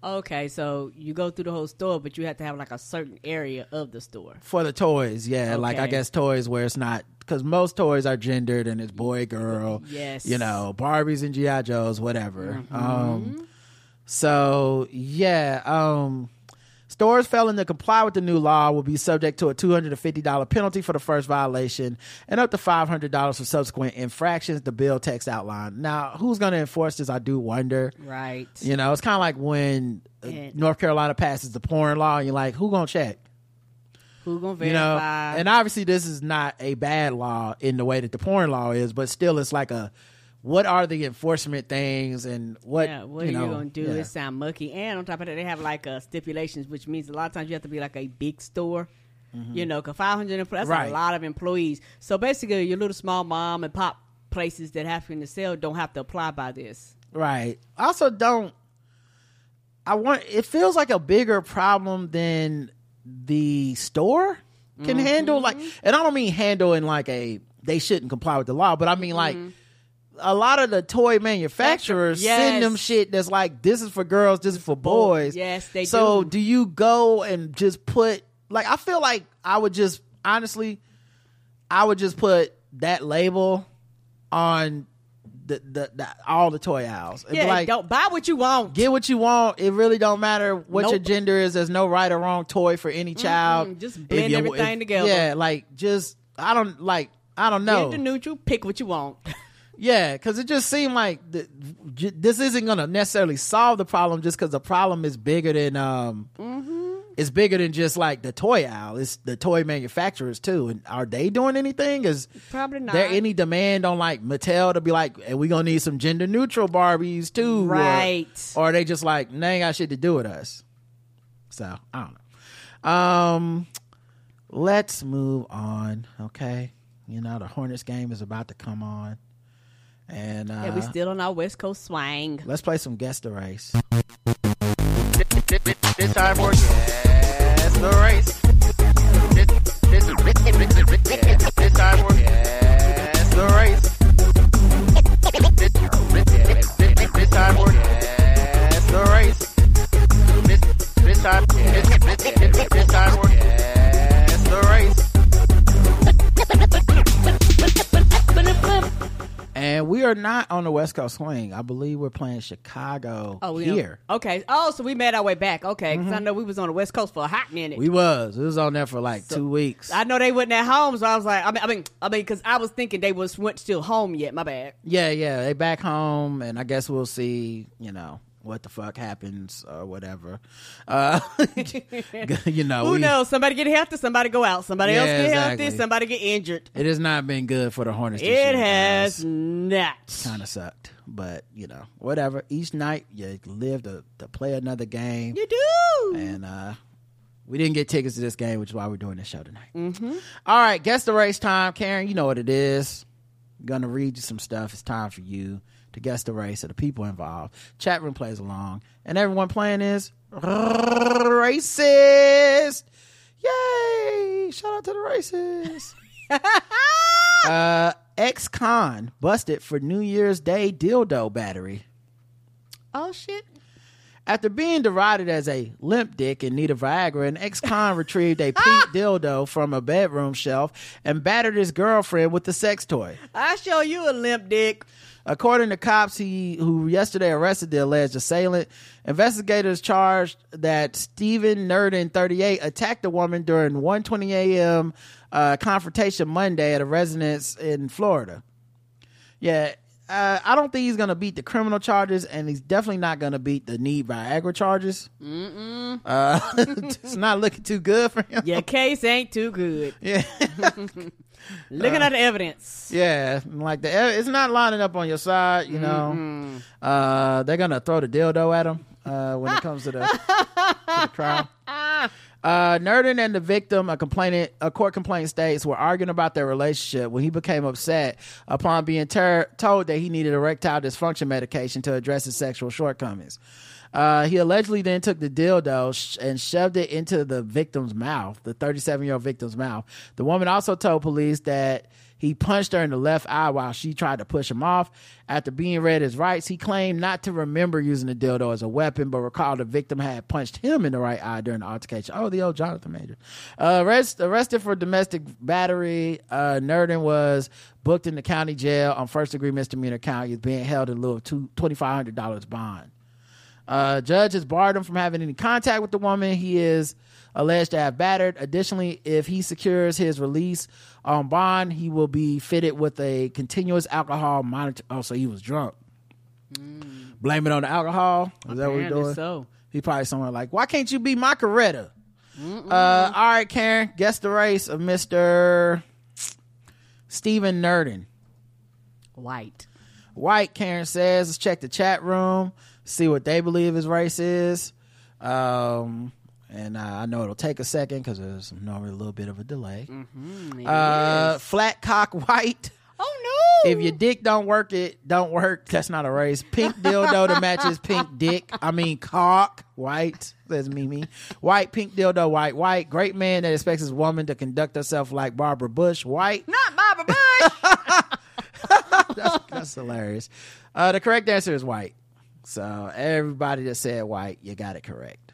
S3: Okay, so you go through the whole store, but you have to have like a certain area of the store.
S2: For the toys, yeah. Like I guess toys where it's not because most toys are gendered and it's boy, girl.
S3: Yes.
S2: You know, Barbies and GI Joes, whatever. Um. So yeah. Um. Stores failing to comply with the new law will be subject to a $250 penalty for the first violation and up to $500 for subsequent infractions, the bill text outlined. Now, who's going to enforce this? I do wonder.
S3: Right.
S2: You know, it's kind of like when uh,
S3: And-
S2: North Carolina passes the porn law, and you're like, who going to check?
S3: Who gonna
S2: you know
S3: verify?
S2: and obviously this is not a bad law in the way that the porn law is but still it's like a what are the enforcement things and what
S3: yeah, what
S2: you
S3: are
S2: know,
S3: you gonna do?
S2: yeah.
S3: It sound mucky, and on top of that, they have like uh, stipulations, which means a lot of times you have to be like a big store. You know, cause five hundred that's
S2: Mm-hmm. Right.
S3: a lot of employees. So basically, your little small mom and pop places that have to sell don't have to apply by this.
S2: right also don't i want it feels like a bigger problem than the store can
S3: Mm-hmm.
S2: handle like and i don't mean handle in like a they shouldn't comply with the law but i mean like a lot of the toy manufacturers
S3: Yes.
S2: send them shit that's like this is for girls, this is for boys.
S3: Yes, they
S2: so
S3: do.
S2: do you go and just put like I feel like I would just honestly I would just put that label on the the, the all the toy aisles. It'd
S3: Yeah,
S2: like
S3: don't buy what you want.
S2: get what you want. It really don't matter what your gender is. There's no right or wrong toy for any child.
S3: just blend everything together.
S2: Yeah, like just I don't like I don't know.
S3: Gender neutral, pick what you want.
S2: Yeah, because it just seemed like th- j- this isn't going to necessarily solve the problem just because the problem is bigger than um, it's bigger than just like the toy aisle. It's the toy manufacturers too. And are they doing anything? Is
S3: Probably not.
S2: there any demand on like Mattel to be like, "Hey, we gonna need some gender neutral Barbies too? Or-
S3: Right.
S2: Or, are they just like, they ain't got shit to do with us? So I don't know. Um, let's move on. Okay, you know the Hornets game is about to come on. And uh,
S3: yeah, we still on our West Coast swang.
S2: let's play some guess the race. This time for guess the race. This, this, yeah, this time for guess the race. This, this, this time for guess the race. This, this time, this, this, this time for guess the race. And we are not on the West Coast swing. I believe we're playing Chicago
S3: Oh,
S2: here. Mm-hmm.
S3: Okay. Oh, so we made our way back. Okay, because I know we was on the West Coast for a hot minute.
S2: We was. We was on there for like two weeks.
S3: I know they wasn't at home, so I was like, I mean, I mean, I mean, because I was thinking they was went still home yet. My bad.
S2: yeah, yeah. They back home, and I guess we'll see. You know, what the fuck happens or whatever. Uh, you know,
S3: Who
S2: we-
S3: knows? Somebody get healthy, somebody go out. Somebody
S2: Yeah,
S3: else get
S2: exactly.
S3: healthy, somebody get injured.
S2: It has not been good for the Hornets. this
S3: It
S2: year,
S3: has
S2: guys.
S3: not.
S2: kind of sucked, but you know, whatever. Each night you live to to play another game,
S3: You do.
S2: and uh we didn't get tickets to this game, which is why we're doing this show tonight. Mm-hmm. All right, guess the race time, Karen. You know what it is. I'm gonna read you some stuff. It's time for you to guess the race of the people involved. Chat room plays along, and everyone playing is racist. Yay! Shout out to the racists. uh, ex-con busted for New Year's Day dildo battery.
S3: Oh shit.
S2: After being derided as a limp dick in need of Viagra, an ex-con retrieved a pink dildo from a bedroom shelf and battered his girlfriend with the sex toy.
S3: I show you a limp dick.
S2: According to cops, he who yesterday arrested the alleged assailant, investigators charged that Stephen Nerdin, 38, attacked a woman during 1:20 a.m. Uh, confrontation Monday at a residence in Florida. Yeah, uh, I don't think he's gonna beat the criminal charges, and he's definitely not gonna beat the need Viagra charges. Mm-mm. Uh, it's not looking too good for him.
S3: Your case ain't too good.
S2: Yeah.
S3: Looking at the evidence.
S2: Yeah, like the it's not lining up on your side, you know. Uh, they're gonna throw the dildo at him uh, when it comes to the, to the trial. Uh, Nerdin and the victim, a complainant, a court complaint states, were arguing about their relationship when he became upset upon being ter- told that he needed erectile dysfunction medication to address his sexual shortcomings. Uh, he allegedly then took the dildo sh- and shoved it into the victim's mouth, the 37 year old victim's mouth. The woman also told police that he punched her in the left eye while she tried to push him off. After being read his rights, he claimed not to remember using the dildo as a weapon, but recalled the victim had punched him in the right eye during the altercation. Oh, the old Jonathan Major. Uh, arrest, arrested for domestic battery, uh, Nerdin was booked in the county jail on first degree misdemeanor count. He's being held in lieu of two- $2,500 bond. Uh, judge has barred him from having any contact with the woman he is alleged to have battered. Additionally, if he secures his release on bond, he will be fitted with a continuous alcohol monitor. Oh, so he was drunk. Blame it on the alcohol. Is that what we're doing?
S3: so.
S2: He probably somewhere like, why can't you be my Coretta? Uh, all right, Karen, guess the race of Mister Stephen Nerdin.
S3: White.
S2: White, Karen says, let's check the chat room, see what they believe his race is. Um, and uh, I know it'll take a second because there's normally a little bit of a delay. Uh, flat cock white.
S3: Oh no.
S2: If your dick don't work, it don't work. That's not a race. Pink dildo that matches pink dick. I mean cock. White says Mimi. White pink dildo. White white. Great man that expects his woman to conduct herself like Barbara Bush. White.
S3: Not Barbara Bush.
S2: that's, that's hilarious. Uh, the correct answer is white. So everybody that said white, you got it correct.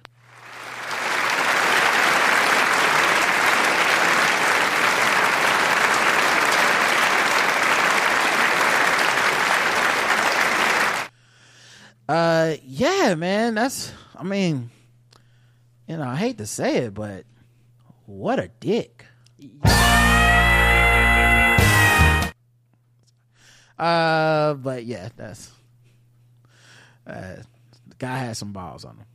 S2: Uh, yeah, man. That's. I mean, you know, I hate to say it, but what a dick. Uh, but yeah, that's uh, the guy has some balls on him.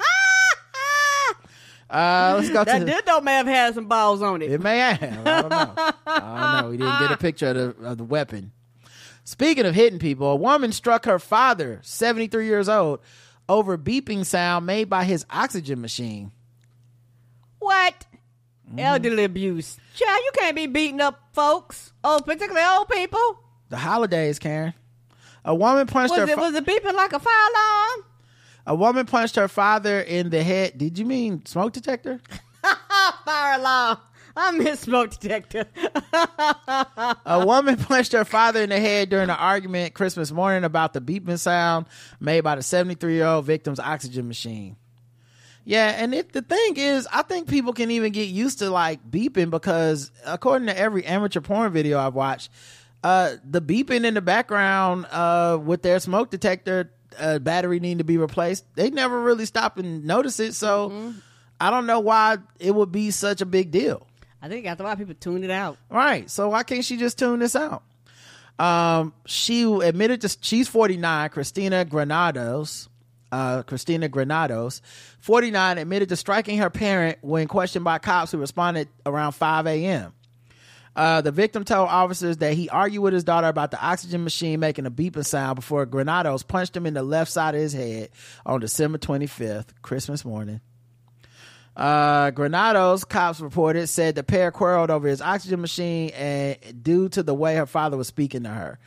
S2: uh, let's go to
S3: that
S2: the,
S3: dildo may have had some balls on it.
S2: it may have. I don't know. I don't know. We didn't get a picture of the, of the weapon. Speaking of hitting people, a woman struck her father, 73 years old, over beeping sound made by his oxygen machine.
S3: What?
S2: Mm-hmm.
S3: Elderly abuse. Child, you can't be beating up folks. Oh, particularly old people.
S2: The holidays, Karen. A woman punched
S3: Was
S2: her.
S3: it
S2: fa-
S3: was it beeping like a fire alarm?
S2: a woman punched her father in the head. Did you mean smoke detector?
S3: Fire alarm. I miss smoke detector.
S2: A woman punched her father in the head during an argument Christmas morning about the beeping sound made by the 73 year old victim's oxygen machine. Yeah, and it, the thing is, I think people can even get used to like beeping because according to every amateur porn video I've watched, uh, the beeping in the background uh, with their smoke detector uh, battery needing to be replaced, they never really stop and notice it. So I don't know why it would be such a big deal.
S3: I think after a while people tuned it out.
S2: Right. So why can't she just tune this out? Um, she admitted to she's 49. Christina Granados, uh, Christina Granados, 49, admitted to striking her parent when questioned by cops who responded around 5 a.m. Uh, the victim told officers that he argued with his daughter about the oxygen machine making a beeping sound before Granados punched him in the left side of his head on December 25th, Christmas morning. Uh, Granados, cops reported, said the pair quarreled over his oxygen machine and due to the way her father was speaking to her.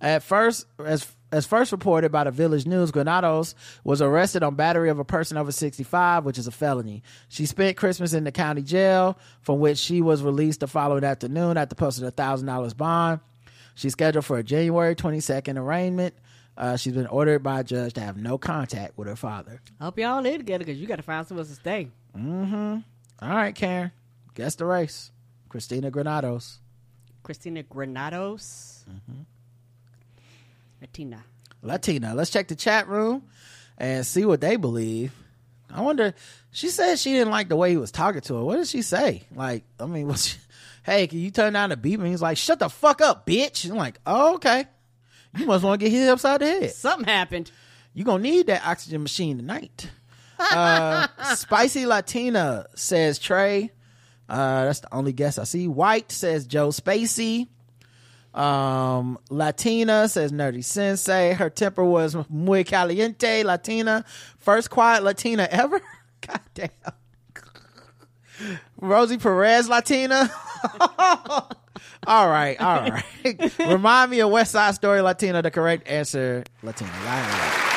S2: At first, as as first reported by the Village News, Granados was arrested on battery of a person over 65, which is a felony. She spent Christmas in the county jail, from which she was released the following afternoon after posting a thousand dollars bond. She's scheduled for a January 22nd arraignment. Uh, she's been ordered by a judge to have no contact with her father.
S3: Hope y'all live together because you got to find somewhere to stay.
S2: All right, Karen. Guess the race. Christina Granados.
S3: Christina Granados.
S2: Mm-hmm.
S3: Latina.
S2: Latina. Let's check the chat room and see what they believe. I wonder. She said she didn't like the way he was talking to her. What did she say? Like, I mean, was she, hey, can you turn down the beat? And he's like, shut the fuck up, bitch. I'm like, oh, okay. You must want to get hit upside the head.
S3: Something happened.
S2: You gonna need that oxygen machine tonight. Uh, Spicy Latina says Trey. Uh, that's the only guess I see. White says Joe Spacey. Um, Latina says Nerdy Sensei. Her temper was muy caliente. Latina, first quiet Latina ever. God damn. Rosie Perez Latina. all right, all right. Remind me of West Side Story Latina. The correct answer, Latina. Line it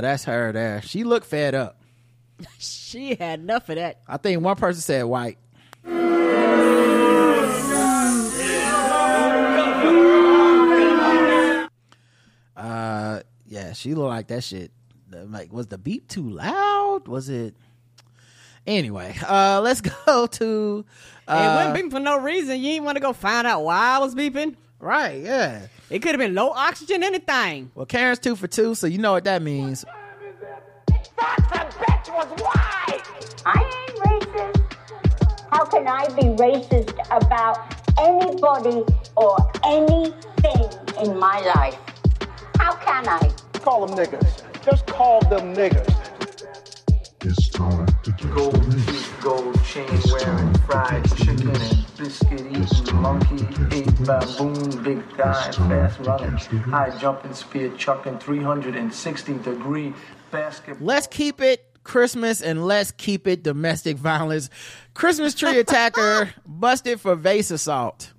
S2: Uh, that's her there. She looked fed up.
S3: She had enough of that.
S2: I think one person said white. Uh, yeah, she looked like that shit. Like, was the beep too loud? Was it? Anyway, uh, let's go to
S3: it
S2: uh,
S3: wasn't beeping for no reason. You ain't want to go find out why I was beeping.
S2: right. Yeah.
S3: It could have been low oxygen, anything.
S2: Well, Karen's two for two, so you know what that means.
S8: I ain't racist. How can I be racist about anybody or anything in my life? How can I?
S9: Call them niggas. Just call them niggas.
S10: It's time to get
S11: Gold
S10: the news.
S11: teeth, gold chain wearing, fried chicken and biscuit eating, monkey ate baboon, big thigh, fast running, high jumping, spear chucking, 360 degree basketball.
S2: Let's keep it Christmas and let's keep it domestic violence. Christmas tree attacker busted for vase assault.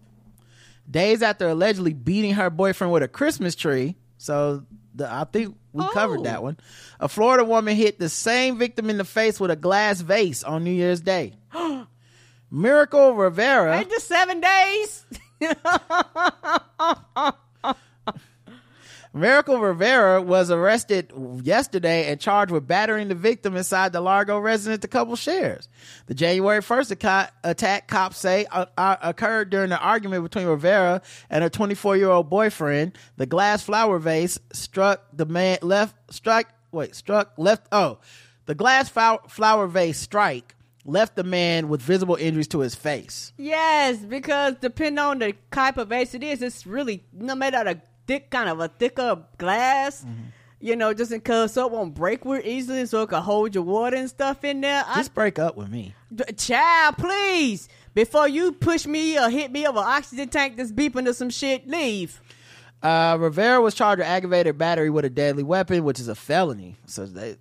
S2: Days after allegedly beating her boyfriend with a Christmas tree. So the, I think we covered that oh. one. A Florida woman hit the same victim in the face with a glass vase on New Year's Day. Miracle Rivera.
S3: Ain't just seven days.
S2: Miracle Rivera was arrested yesterday and charged with battering the victim inside the Largo residence the couple shares. The January 1st attack, cops say, uh, uh, occurred during an argument between Rivera and her 24 year old boyfriend. The glass flower vase struck the man left, struck, wait, struck left, oh, the glass flower, vase strike left the man with visible injuries to his face.
S3: yes, because depending on the type of vase it is, it's really no out of thick, kind of a thicker glass.
S2: Mm-hmm.
S3: You know, just in case so it won't break real easily, so it can hold your water and stuff in there. I
S2: Just break up with me.
S3: Child, please. Before you push me or hit me of an oxygen tank that's beeping to some shit, leave.
S2: Uh, Rivera was charged with aggravated battery with a deadly weapon, which is a felony. So they,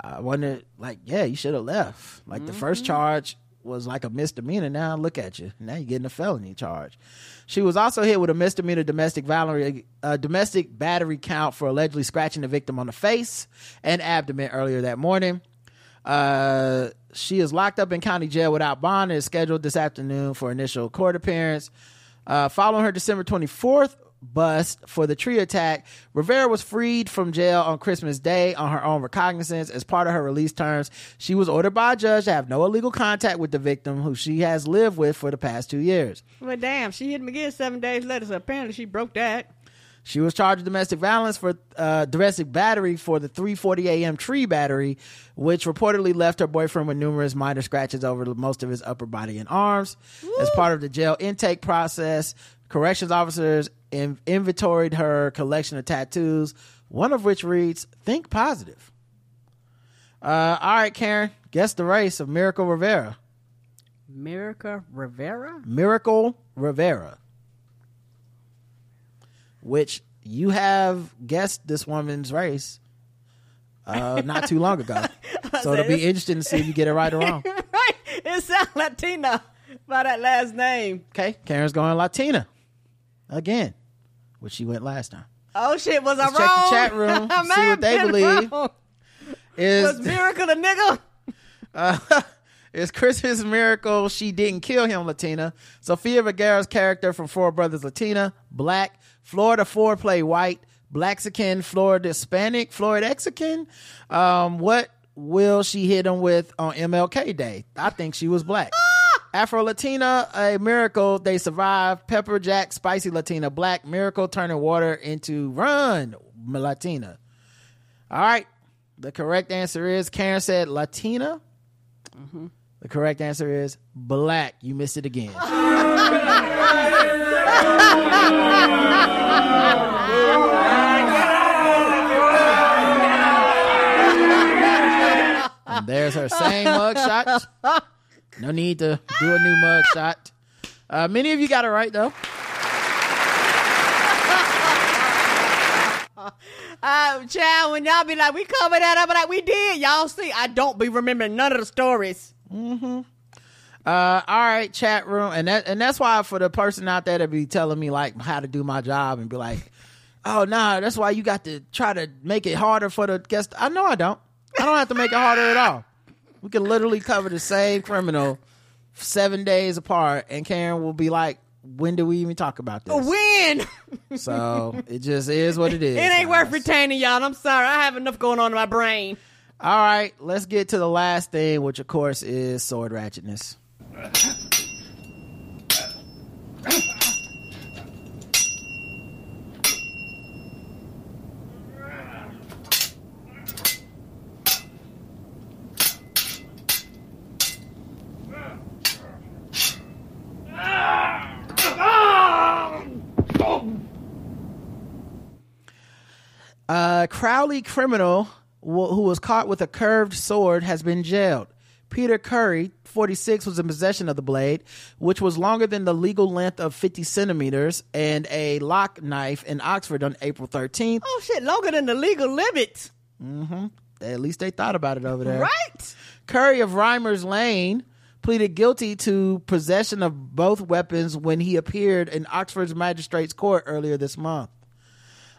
S2: I wonder, like, yeah, you should have left. Like the first charge was like a misdemeanor. Now look at you. Now you're getting a felony charge. She was also hit with a misdemeanor domestic violence, uh, domestic battery count for allegedly scratching the victim on the face and abdomen earlier that morning. Uh, she is locked up in county jail without bond and is scheduled this afternoon for initial court appearance. Uh, following her December 24th bust for the tree attack, Rivera was freed from jail on Christmas Day on her own recognizance. As part of her release terms, she was ordered by a judge to have no illegal contact with the victim, who she has lived with for the past two years.
S3: Well, damn, she hit him again seven days later, so apparently she broke that.
S2: She was charged with domestic violence for uh, domestic battery for the 3:40 a.m. tree battery, which reportedly left her boyfriend with numerous minor scratches over most of his upper body and arms. As part of the jail intake process, corrections officers in- inventoried her collection of tattoos, one of which reads "Think positive." Uh, all right, Karen, guess the race of Miracle Rivera.
S3: Miracle Rivera?
S2: Miracle Rivera. Which you have guessed this woman's race uh, not too long ago. so it'll be interesting to see if you get it right or wrong.
S3: right. It sounds Latina by that last name.
S2: Okay, Karen's going Latina again, which she went last time.
S3: Oh shit, was
S2: Let's
S3: I
S2: check
S3: wrong?
S2: the chat room,
S3: I
S2: see what they believe.
S3: wrong.
S2: Is
S3: Was Miracle a nigga?
S2: Uh, it's Christmas miracle. She didn't kill him, Latina. Sofia Vergara's character from Four Brothers Latina, black, Florida foreplay white, Blaxican, Florida Hispanic, Florida Mexican. Um, what will she hit him with on MLK Day? I think she was black. Afro Latina, a miracle. They survived. Pepper Jack, spicy Latina, black miracle, turning water into run Latina. All right. The correct answer is Karen said Latina. Mm-hmm. The correct answer is black. You missed it again. and there's her same mug shot. No need to do a new mug shot. Uh, many of you got it right though.
S3: Uh, child, when y'all be like, we covered that up, like we did. Y'all see, I don't be remembering none of the stories.
S2: Uh, all right, chat room, and that and that's why for the person out there to be telling me like how to do my job and be like, oh nah, that's why you got to try to make it harder for the guest. I know I don't. I don't have to make it harder at all. We can literally cover the same criminal seven days apart, and Karen will be like, when do we even talk about this?
S3: When?
S2: So it just is what it is.
S3: it ain't worth retaining y'all. I'm sorry. I have enough going on in my brain.
S2: All right, let's get to the last thing, which of course is sword ratchetness. A Cowley criminal who was caught with a curved sword has been jailed. Peter Curry, 46, was in possession of the blade, which was longer than the legal length of 50 centimeters, and a lock knife in Oxford on April 13th.
S3: Oh shit, longer than the legal limit.
S2: Mm-hmm. At least they thought about it over there.
S3: Right?
S2: Curry of Rymers Lane pleaded guilty to possession of both weapons when he appeared in Oxford's magistrate's court earlier this month.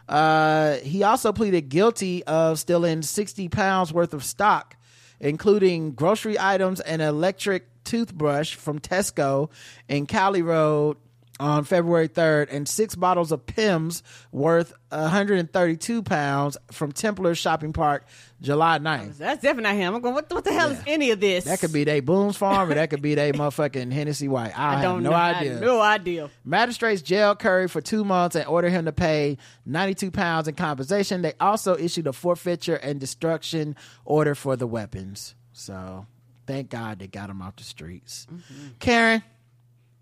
S2: Uh, he also pleaded guilty of stealing 60 pounds worth of stock, including grocery items and electric toothbrush from Tesco in Cowley Road on February 3rd, and six bottles of Pimm's worth 132 pounds from Templar Shopping Park July 9th.
S3: That's definitely not him. I'm going, what, what the hell is any of this?
S2: That could be they Boone's Farm, or that could be they motherfucking Hennessy White. I,
S3: I don't
S2: no
S3: know. I
S2: idea.
S3: have no idea.
S2: Magistrates jailed Curry for two months and ordered him to pay 92 pounds in compensation. They also issued a forfeiture and destruction order for the weapons. So thank God they got him off the streets.
S3: Mm-hmm.
S2: Karen,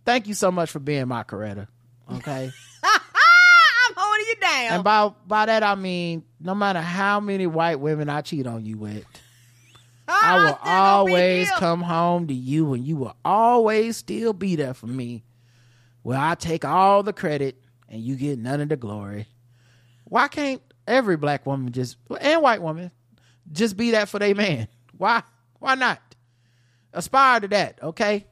S2: thank you so much for being my Coretta. Okay.
S3: I'm holding you down.
S2: and by by that I mean no matter how many white women I cheat on you with, I will always come home to you and you will always still be there for me. Where I take all the credit and you get none of the glory. Why can't every black woman just and white woman just be that for their man? Why? Why not? Aspire to that, okay?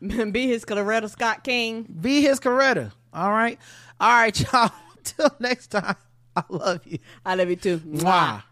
S3: be his Coretta Scott King.
S2: Be his Coretta. All right. All right, y'all. Till next time. I love you.
S3: I love you too.
S2: Mwah.